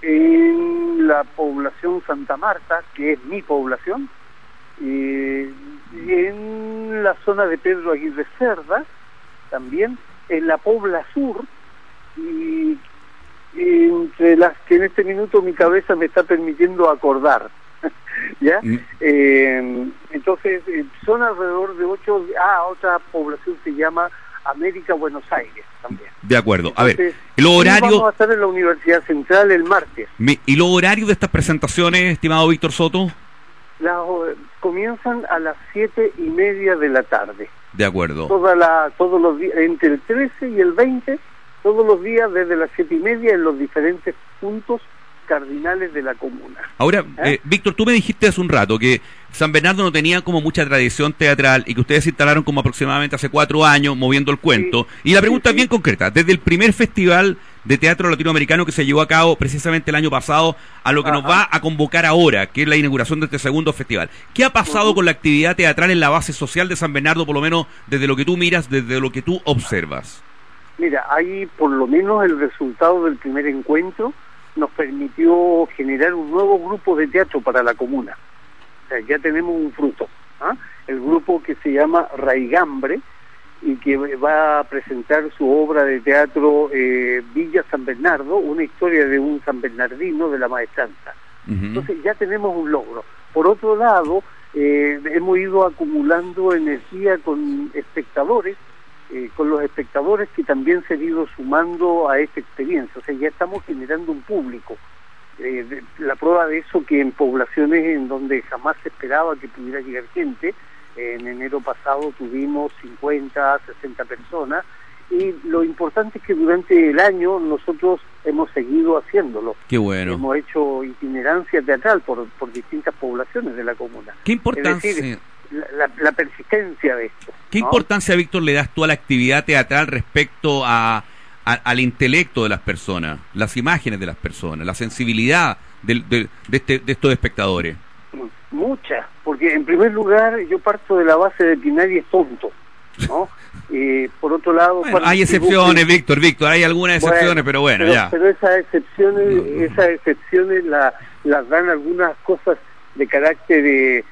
en la población Santa Marta, que es mi población, eh, y en la zona de Pedro Aguirre Cerda, también, en la Pobla Sur, y entre las que en este minuto mi cabeza me está permitiendo acordar. ¿Ya? Eh, entonces, eh, son alrededor de ocho. Ah, otra población se llama América Buenos Aires también. De acuerdo. A ver, el y Vamos a horario estar en la Universidad Central el martes. y los horarios de estas presentaciones, estimado Víctor Soto. Las, comienzan a las siete y media de la tarde. De acuerdo. Toda la, todos los días, entre el 13 y el 20, todos los días desde las siete y media en los diferentes puntos cardinales de la comuna. Ahora, eh, Víctor, tú me dijiste hace un rato que San Bernardo no tenía como mucha tradición teatral y que ustedes se instalaron como aproximadamente hace cuatro años moviendo el cuento. y la pregunta es bien concreta. Desde el primer festival de teatro latinoamericano que se llevó a cabo precisamente el año pasado a lo que nos va a convocar ahora, que es la inauguración de este segundo festival. ¿Qué ha pasado con la actividad teatral en la base social de San Bernardo, por lo menos desde lo que tú miras, desde lo que tú observas? Mira, hay por lo menos el resultado del primer encuentro nos permitió generar un nuevo grupo de teatro para la comuna. O sea, ya tenemos un fruto. ¿ah? El grupo que se llama Raigambre y que va a presentar su obra de teatro eh, Villa San Bernardo, una historia de un San Bernardino de la maestranza. Entonces ya tenemos un logro. Por otro lado, eh, hemos ido acumulando energía con espectadores, eh, con los espectadores que también se han ido sumando a esta experiencia. O sea, ya estamos generando un público. Eh, la prueba de eso que en poblaciones en donde jamás se esperaba que pudiera llegar gente, en enero pasado tuvimos 50, 60 personas y lo importante es que durante el año nosotros hemos seguido haciéndolo. Qué bueno. Hemos hecho itinerancia teatral por, por distintas poblaciones de la comuna. ¿Qué importancia? La, la, persistencia de esto. ¿Qué importancia, Víctor, le das tú a la actividad teatral respecto a, al intelecto de las personas, las imágenes de las personas, la sensibilidad de, de, de, este, de estos espectadores? Muchas, porque en primer lugar yo parto de la base de que nadie es tonto, ¿no? Y por otro lado... hay excepciones, Víctor, Víctor, hay algunas excepciones, pero bueno, pero, ya. Pero esas excepciones, esas excepciones la, las dan algunas cosas de carácter eh,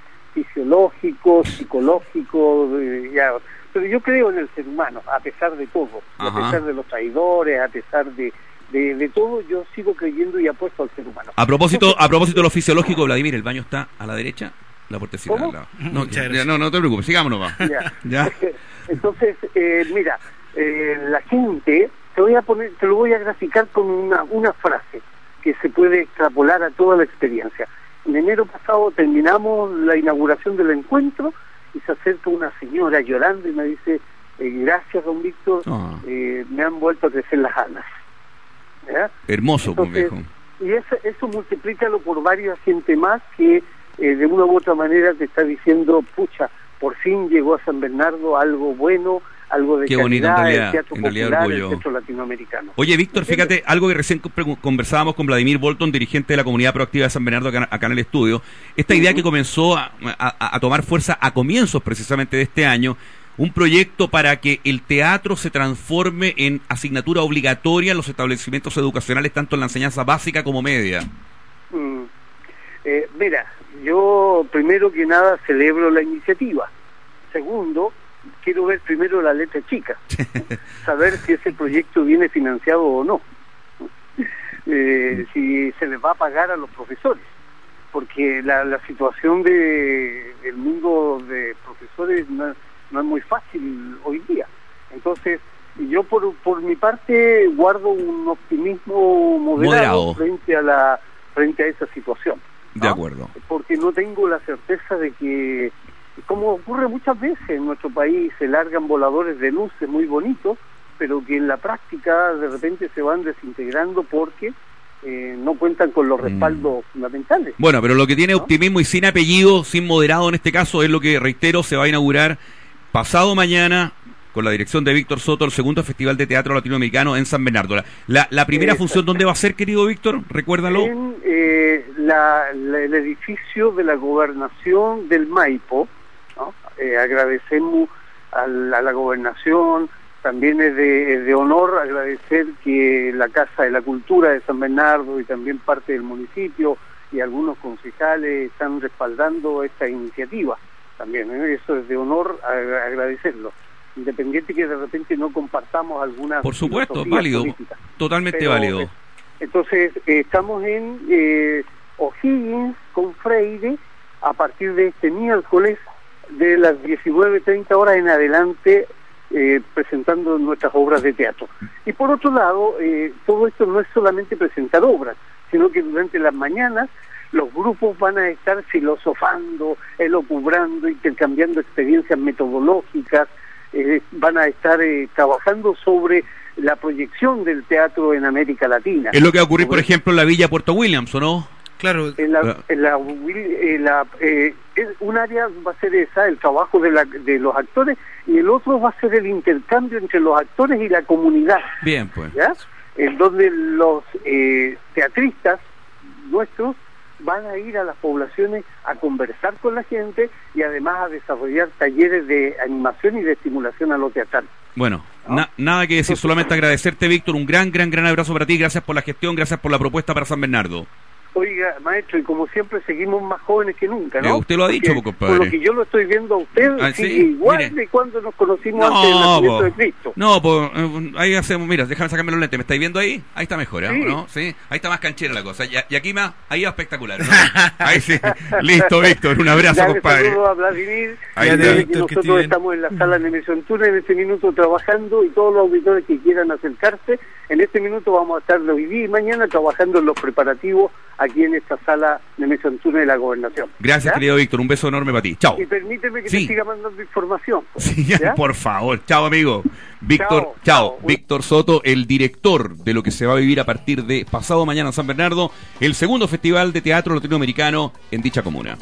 fisiológico, psicológico, de, ya. Pero yo creo en el ser humano, a pesar de todo, a pesar de los traidores, a pesar de, de, de, todo, yo sigo creyendo y apuesto al ser humano. A propósito, a propósito de lo fisiológico, Vladimir, el baño está a la derecha, la puertecita al lado. No, ya, no, no te preocupes, sigámonos, va. Ya. ¿Ya? Entonces, eh, mira, eh, la gente, te voy a poner, te lo voy a graficar con una, una frase que se puede extrapolar a toda la experiencia. En enero pasado terminamos la inauguración del encuentro y se acerca una señora llorando y me dice, eh, gracias, don Víctor, Ah. eh, me han vuelto a crecer las alas. Hermoso, pues, Entonces, viejo. Y eso, eso multiplícalo por varias gente más que eh, de una u otra manera te está diciendo, pucha, por fin llegó a San Bernardo algo bueno, algo de Qué bonito, en realidad, el teatro en realidad, popular, orgullo. el teatro latinoamericano. Oye, Víctor, fíjate, algo que recién co- conversábamos con Vladimir Bolton, dirigente de la comunidad proactiva de San Bernardo acá, acá en el estudio, esta idea que comenzó a, a- a tomar fuerza a comienzos precisamente de este año, un proyecto para que el teatro se transforme en asignatura obligatoria en los establecimientos educacionales, tanto en la enseñanza básica como media. Mm. Eh, mira, yo primero que nada celebro la iniciativa. Segundo, quiero ver primero la letra chica, saber si ese proyecto viene financiado o no, Eh, si se les va a pagar a los profesores, porque la, la situación de el mundo de profesores no, no es muy fácil hoy día. Entonces, yo por, por mi parte guardo un optimismo moderado, Moderado. frente a la frente a esa situación De acuerdo. porque no tengo la certeza de que, como ocurre muchas veces en nuestro país, se largan voladores de luces muy bonitos, pero que en la práctica de repente se van desintegrando porque eh, no cuentan con los respaldos fundamentales. Bueno, pero lo que tiene optimismo y sin apellido, sin moderado en este caso, es lo que, reitero, se va a inaugurar pasado mañana con la dirección de Víctor Soto, el segundo Festival de Teatro Latinoamericano en San Bernardo. La, la, la primera Exacto. función, ¿dónde va a ser, querido Víctor? Recuérdalo. En eh, la- el edificio de la gobernación del Maipo. Eh, agradecemos a la, a la gobernación, también es de, es de honor agradecer que la Casa de la Cultura de San Bernardo y también parte del municipio y algunos concejales están respaldando esta iniciativa también, ¿eh? eso es de honor agradecerlo, independiente que de repente no compartamos alguna Por supuesto, válido. política. Totalmente Pero, válido. entonces, eh, estamos en eh, O'Higgins con Freire a partir de este miércoles de las 19.30 horas en adelante eh, presentando nuestras obras de teatro. Y por otro lado, eh, todo esto no es solamente presentar obras, sino que durante las mañanas los grupos van a estar filosofando, elocubrando, intercambiando experiencias metodológicas, eh, van a estar eh, trabajando sobre la proyección del teatro en América Latina. Es lo que va a ocurrir, por ejemplo, en la Villa Puerto Williams, ¿o no? Claro. En la, en la, en la- eh, un área va a ser esa, el trabajo de, la, de los actores, y el otro va a ser el intercambio entre los actores y la comunidad. Bien, pues. ¿ya? En donde los eh, teatristas nuestros van a ir a las poblaciones a conversar con la gente y además a desarrollar talleres de animación y de estimulación a lo teatral. Bueno, na- nada que decir, solamente agradecerte, Víctor. Un gran, gran, gran abrazo para ti. Gracias por la gestión, gracias por la propuesta para San Bernardo. Oiga, maestro, y como siempre seguimos más jóvenes que nunca, Eh, ¿no? usted lo ha dicho, Porque compadre. Por lo que yo lo estoy viendo a usted, Ah, sí, igual mire. de cuando nos conocimos antes del No, nacimiento po. de Cristo. no, pues eh, ahí hacemos, mira, déjame sacarme los lentes, ¿me estáis viendo ahí? Ahí está mejor, ¿eh? Sí. ¿no? Sí, ahí está más canchera la cosa, y, y aquí más, ahí va espectacular, ¿no? Ahí sí, listo, Víctor, un abrazo, Dale compadre. a Vladimir, Ahí está. que Víctor, que nosotros bien. estamos en la sala de Mesontura en este minuto trabajando y todos los auditores que quieran acercarse, en este minuto vamos a estar hoy día y mañana trabajando en los preparativos aquí en esta sala de Mesontura de la Gobernación. Gracias, ¿Ya? querido Víctor, un beso enorme para ti. Chao. Y permíteme que Sí. te siga mandando información. pues, Sí, por favor, chao amigo. Víctor, Chao, chao. Víctor Soto, el director de lo que se va a vivir a partir de pasado mañana en San Bernardo, el segundo festival de teatro latinoamericano en dicha comuna.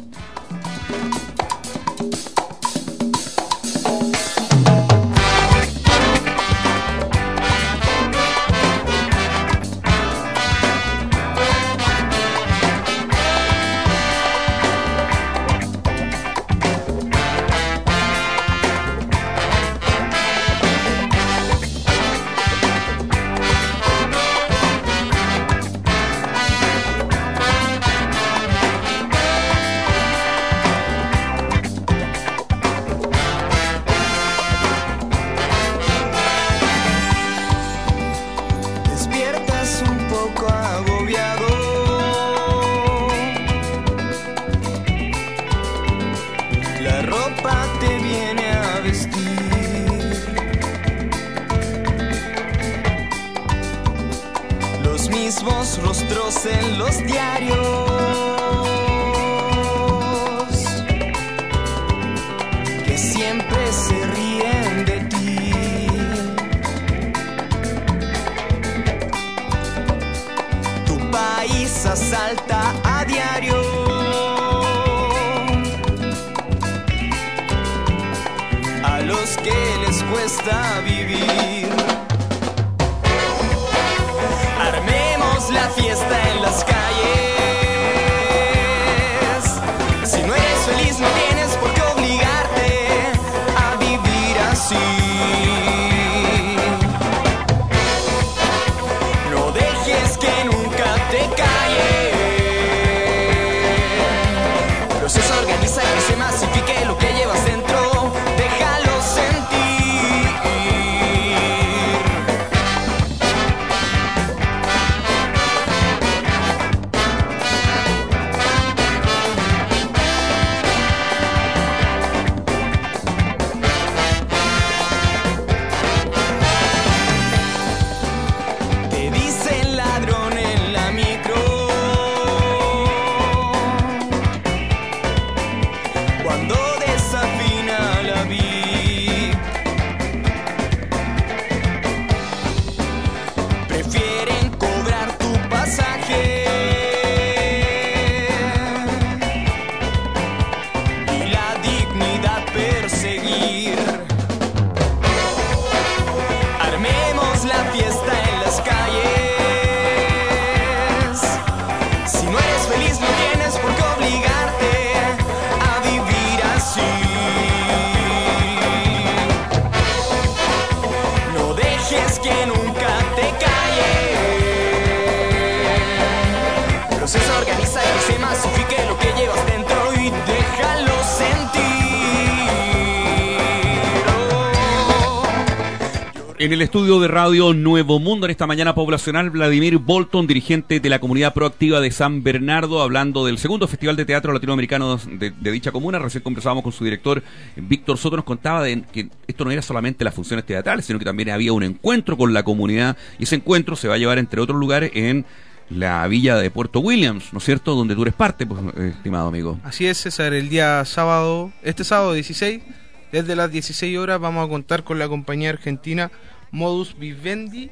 El estudio de radio Nuevo Mundo en esta mañana poblacional, Vladimir Bolton, dirigente de la comunidad proactiva de San Bernardo, hablando del segundo Festival de Teatro Latinoamericano de, dicha comuna. Recién conversábamos con su director, Víctor Soto, nos contaba de que esto no era solamente las funciones teatrales, sino que también había un encuentro con la comunidad y ese encuentro se va a llevar, entre otros lugares, en la villa de Puerto Williams, ¿no es cierto?, donde tú eres parte, pues, estimado amigo. Así es, César, el día sábado, este sábado 16, desde las 16 horas vamos a contar con la compañía argentina Modus Vivendi.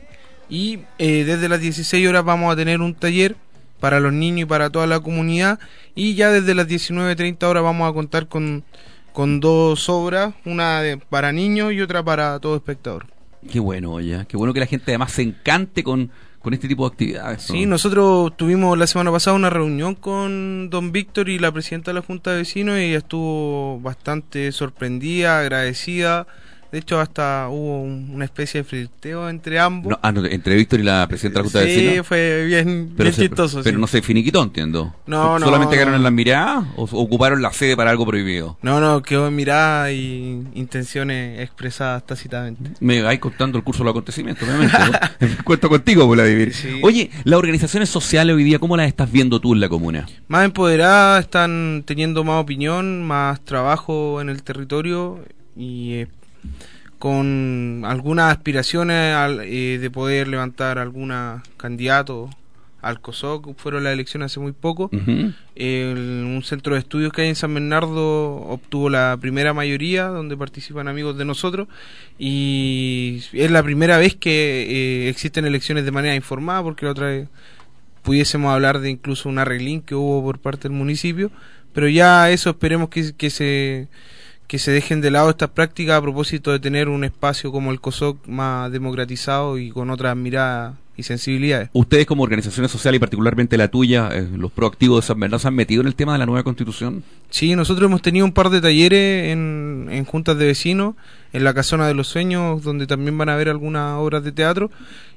Y eh, desde las 16 horas vamos a tener un taller para los niños y para toda la comunidad. Y ya desde las 19.30 horas vamos a contar con, con dos obras, una de- para niños y otra para todo espectador. Qué bueno, oye. Qué bueno que la gente además se encante con, con este tipo de actividades. ¿no? Sí, nosotros tuvimos la semana pasada una reunión con don Víctor y la presidenta de la Junta de Vecinos y ella estuvo bastante sorprendida, agradecida. De hecho, hasta hubo un- una especie de flirteo entre ambos. No, ah, no, entre Víctor y la presidenta de la Junta de sí, Vecinos. fue bien, Pero, bien se- chistoso. pero sí. no se finiquitó, entiendo. No, no, ¿Solamente quedaron en las miradas o ocuparon la sede para algo prohibido? No, no, quedó en mirada y intenciones expresadas tácitamente. Me vais contando el curso de los acontecimientos, obviamente. ¿no? Cuento contigo, Vladimir. Oye, las organizaciones sociales hoy día, ¿cómo las estás viendo tú en la comuna? Más empoderadas, están teniendo más opinión, más trabajo en el territorio y eh, con algunas aspiraciones al- eh, de poder levantar alguna candidato al COSOC. Fueron las elecciones hace muy poco. El- un centro de estudios que hay en San Bernardo obtuvo la primera mayoría, donde participan amigos de nosotros, y es la primera vez que eh, existen elecciones de manera informada, porque la otra vez pudiésemos hablar de incluso un arreglín que hubo por parte del municipio, pero ya eso esperemos que, que se que se dejen de lado estas prácticas a propósito de tener un espacio como el COSOC más democratizado y con otras miradas y sensibilidades. Ustedes como organizaciones sociales y particularmente la tuya, eh, los proactivos de San Bernardo, ¿se han metido en el tema de la nueva constitución? Sí, nosotros hemos tenido un par de talleres en, en juntas de vecinos, en la Casona de los Sueños, donde también van a haber algunas obras de teatro.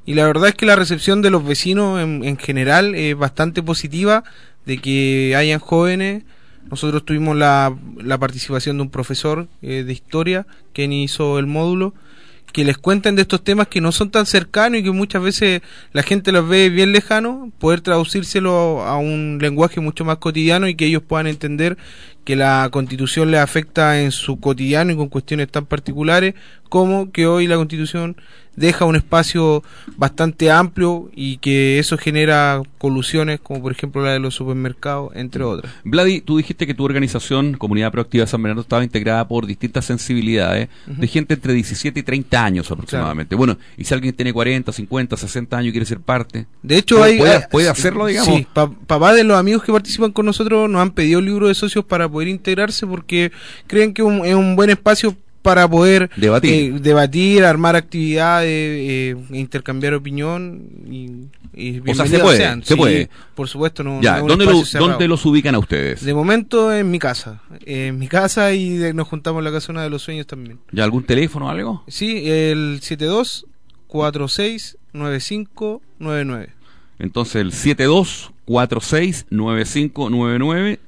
Y la verdad es que la recepción de los vecinos en, en general es bastante positiva, de que hayan jóvenes. Nosotros tuvimos la, la participación de un profesor eh, de historia, quien hizo el módulo, que les cuenten de estos temas que no son tan cercanos y que muchas veces la gente los ve bien lejanos, poder traducírselo a un lenguaje mucho más cotidiano y que ellos puedan entender que la constitución les afecta en su cotidiano y con cuestiones tan particulares como que hoy la constitución deja un espacio bastante amplio y que eso genera colusiones como por ejemplo la de los supermercados, entre otras. Vladi, tú dijiste que tu organización, Comunidad Proactiva de San Bernardo, estaba integrada por distintas sensibilidades de gente entre 17 y 30 años aproximadamente. Bueno, y si alguien tiene 40, 50, 60 años y quiere ser parte, De hecho, ¿puede, hay, puede, hacerlo, digamos. Sí, pa- papá de los amigos que participan con nosotros nos han pedido libro de socios para poder integrarse porque creen que un- es un buen espacio para poder Debatir. eh, debatir, armar actividades, eh, intercambiar opinión y, y O sea, se puede, sean. se Sí, puede. Por supuesto, no. ya, no ¿dónde, lo-. ¿dónde los ubican a ustedes? De momento en mi casa, en mi casa y de- nos juntamos en la casona de los sueños también. ¿Ya algún teléfono o algo? Sí, el 72 46 95 99. Entonces el 72469599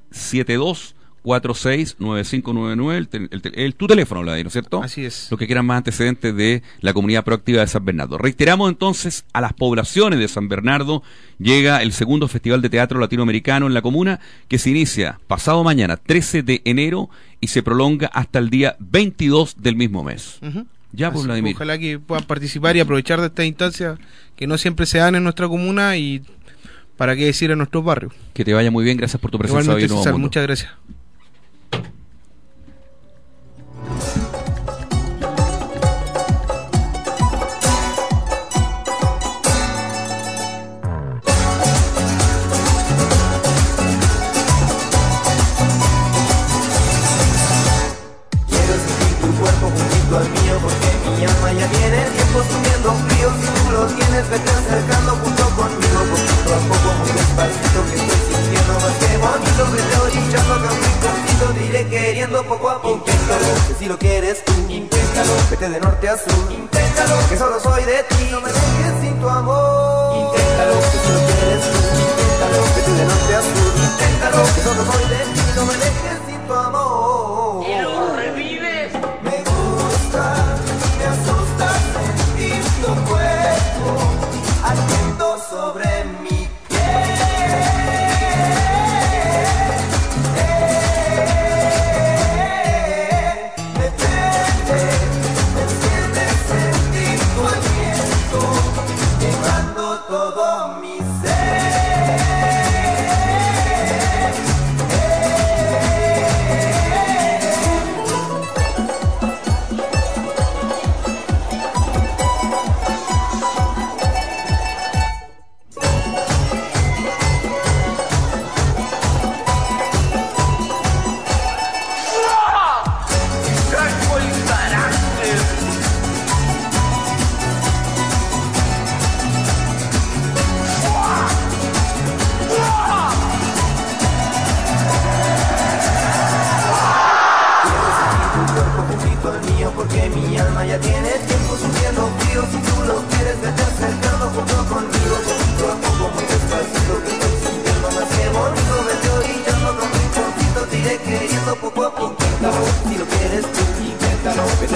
72469599 el, tel- el, tel- el- tu teléfono, Vladi, ¿no es cierto? Así es. Los que quieran más antecedentes de la comunidad proactiva de San Bernardo. Reiteramos entonces a las poblaciones de San Bernardo llega el segundo Festival de Teatro Latinoamericano en la comuna que se inicia pasado mañana 13 de enero y se prolonga hasta el día 22 del mismo mes. Ujú. Ya, pues, Vladimir. Ojalá que puedan participar y aprovechar de estas instancias que no siempre se dan en nuestra comuna y para qué decir en nuestros barrios. Que te vaya muy bien, gracias por tu presencia hoy en muchas gracias. Frío Si tú lo tienes, vete acercando junto conmigo Poquito a poco, muy despacito que estoy sintiendo. Más que bonito Vete orillando acá un rinconcito, te iré queriendo poco a poco. Inténtalo, que si lo quieres tú. Inténtalo, vete de norte a sur. Inténtalo, que solo soy de ti. No me dejes sin tu amor. Inténtalo, que si lo quieres tú. Inténtalo, vete de norte a sur. Inténtalo, que solo soy de ti. No me dejes sin tu amor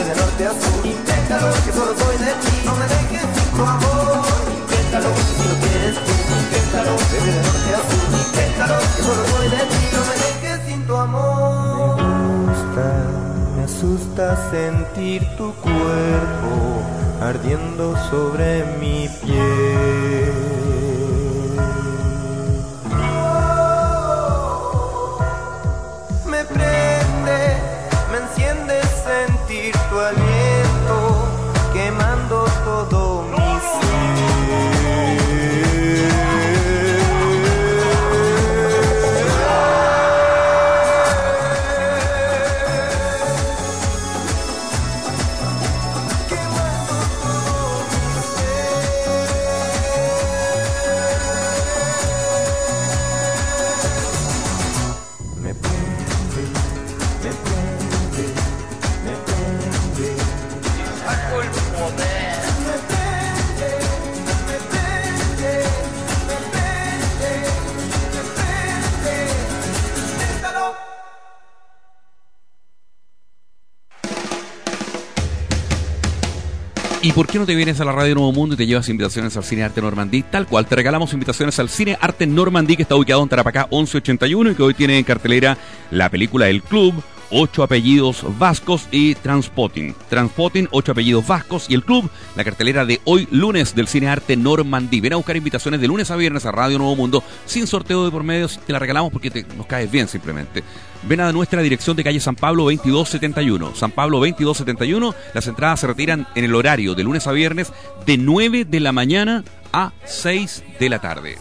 de inténtalo que solo soy de ti. No me dejes sin tu amor. Inténtalo si lo quieres tú inténtalo vete de norte a sur inténtalo que solo soy de ti. No me dejes sin tu amor. Me asusta sentir tu cuerpo ardiendo sobre mi piel. Por qué no te vienes a la Radio Nuevo Mundo y te llevas invitaciones al Cine Arte Normandí? Tal cual, te regalamos invitaciones al Cine Arte Normandí que está ubicado en Tarapacá 1181 y que hoy tiene en cartelera la película El Club, ocho apellidos vascos y Transpotting. Transpotting, ocho apellidos vascos y El Club, la cartelera de hoy lunes del Cine Arte Normandí. Ven a buscar invitaciones de lunes a viernes a Radio Nuevo Mundo sin sorteo de por medio, te la regalamos porque te, nos caes bien simplemente. Ven a nuestra dirección de calle San Pablo 2271. San Pablo 2271. Las entradas se retiran en el horario de lunes a viernes de 9 de la mañana a 6 de la tarde.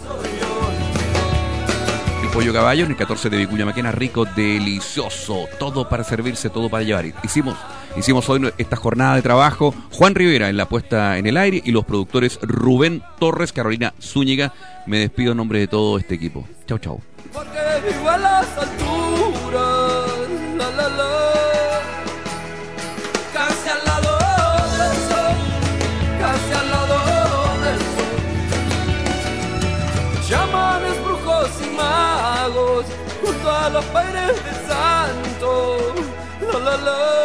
Pollo caballo en el 14 de Vicuña Maquena, rico, delicioso, todo para servirse, todo para llevar. Hicimos, hicimos hoy esta jornada de trabajo, Juan Rivera en la puesta en el aire y los productores Rubén Torres, Carolina Zúñiga. Me despido en nombre de todo este equipo. Chau, chau. A los padres de santo, la la la.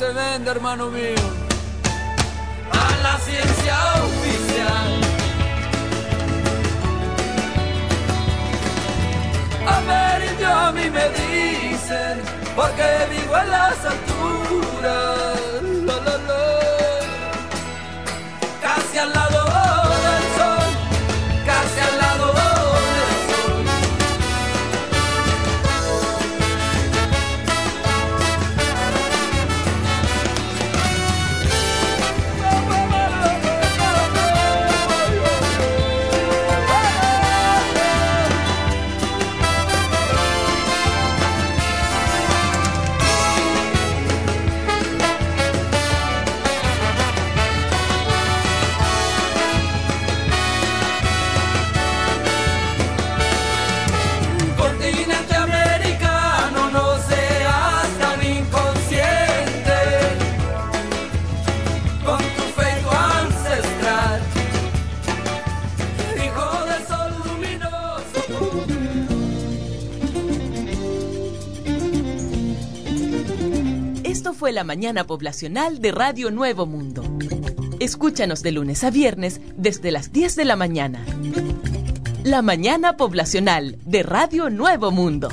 Se vende, hermano mío, a la ciencia oficial. A ver, indio, a mí me dicen, porque vivo en las alturas. La mañana poblacional de Radio Nuevo Mundo. Escúchanos de lunes a viernes desde las 10 de la mañana. La mañana poblacional de Radio Nuevo Mundo.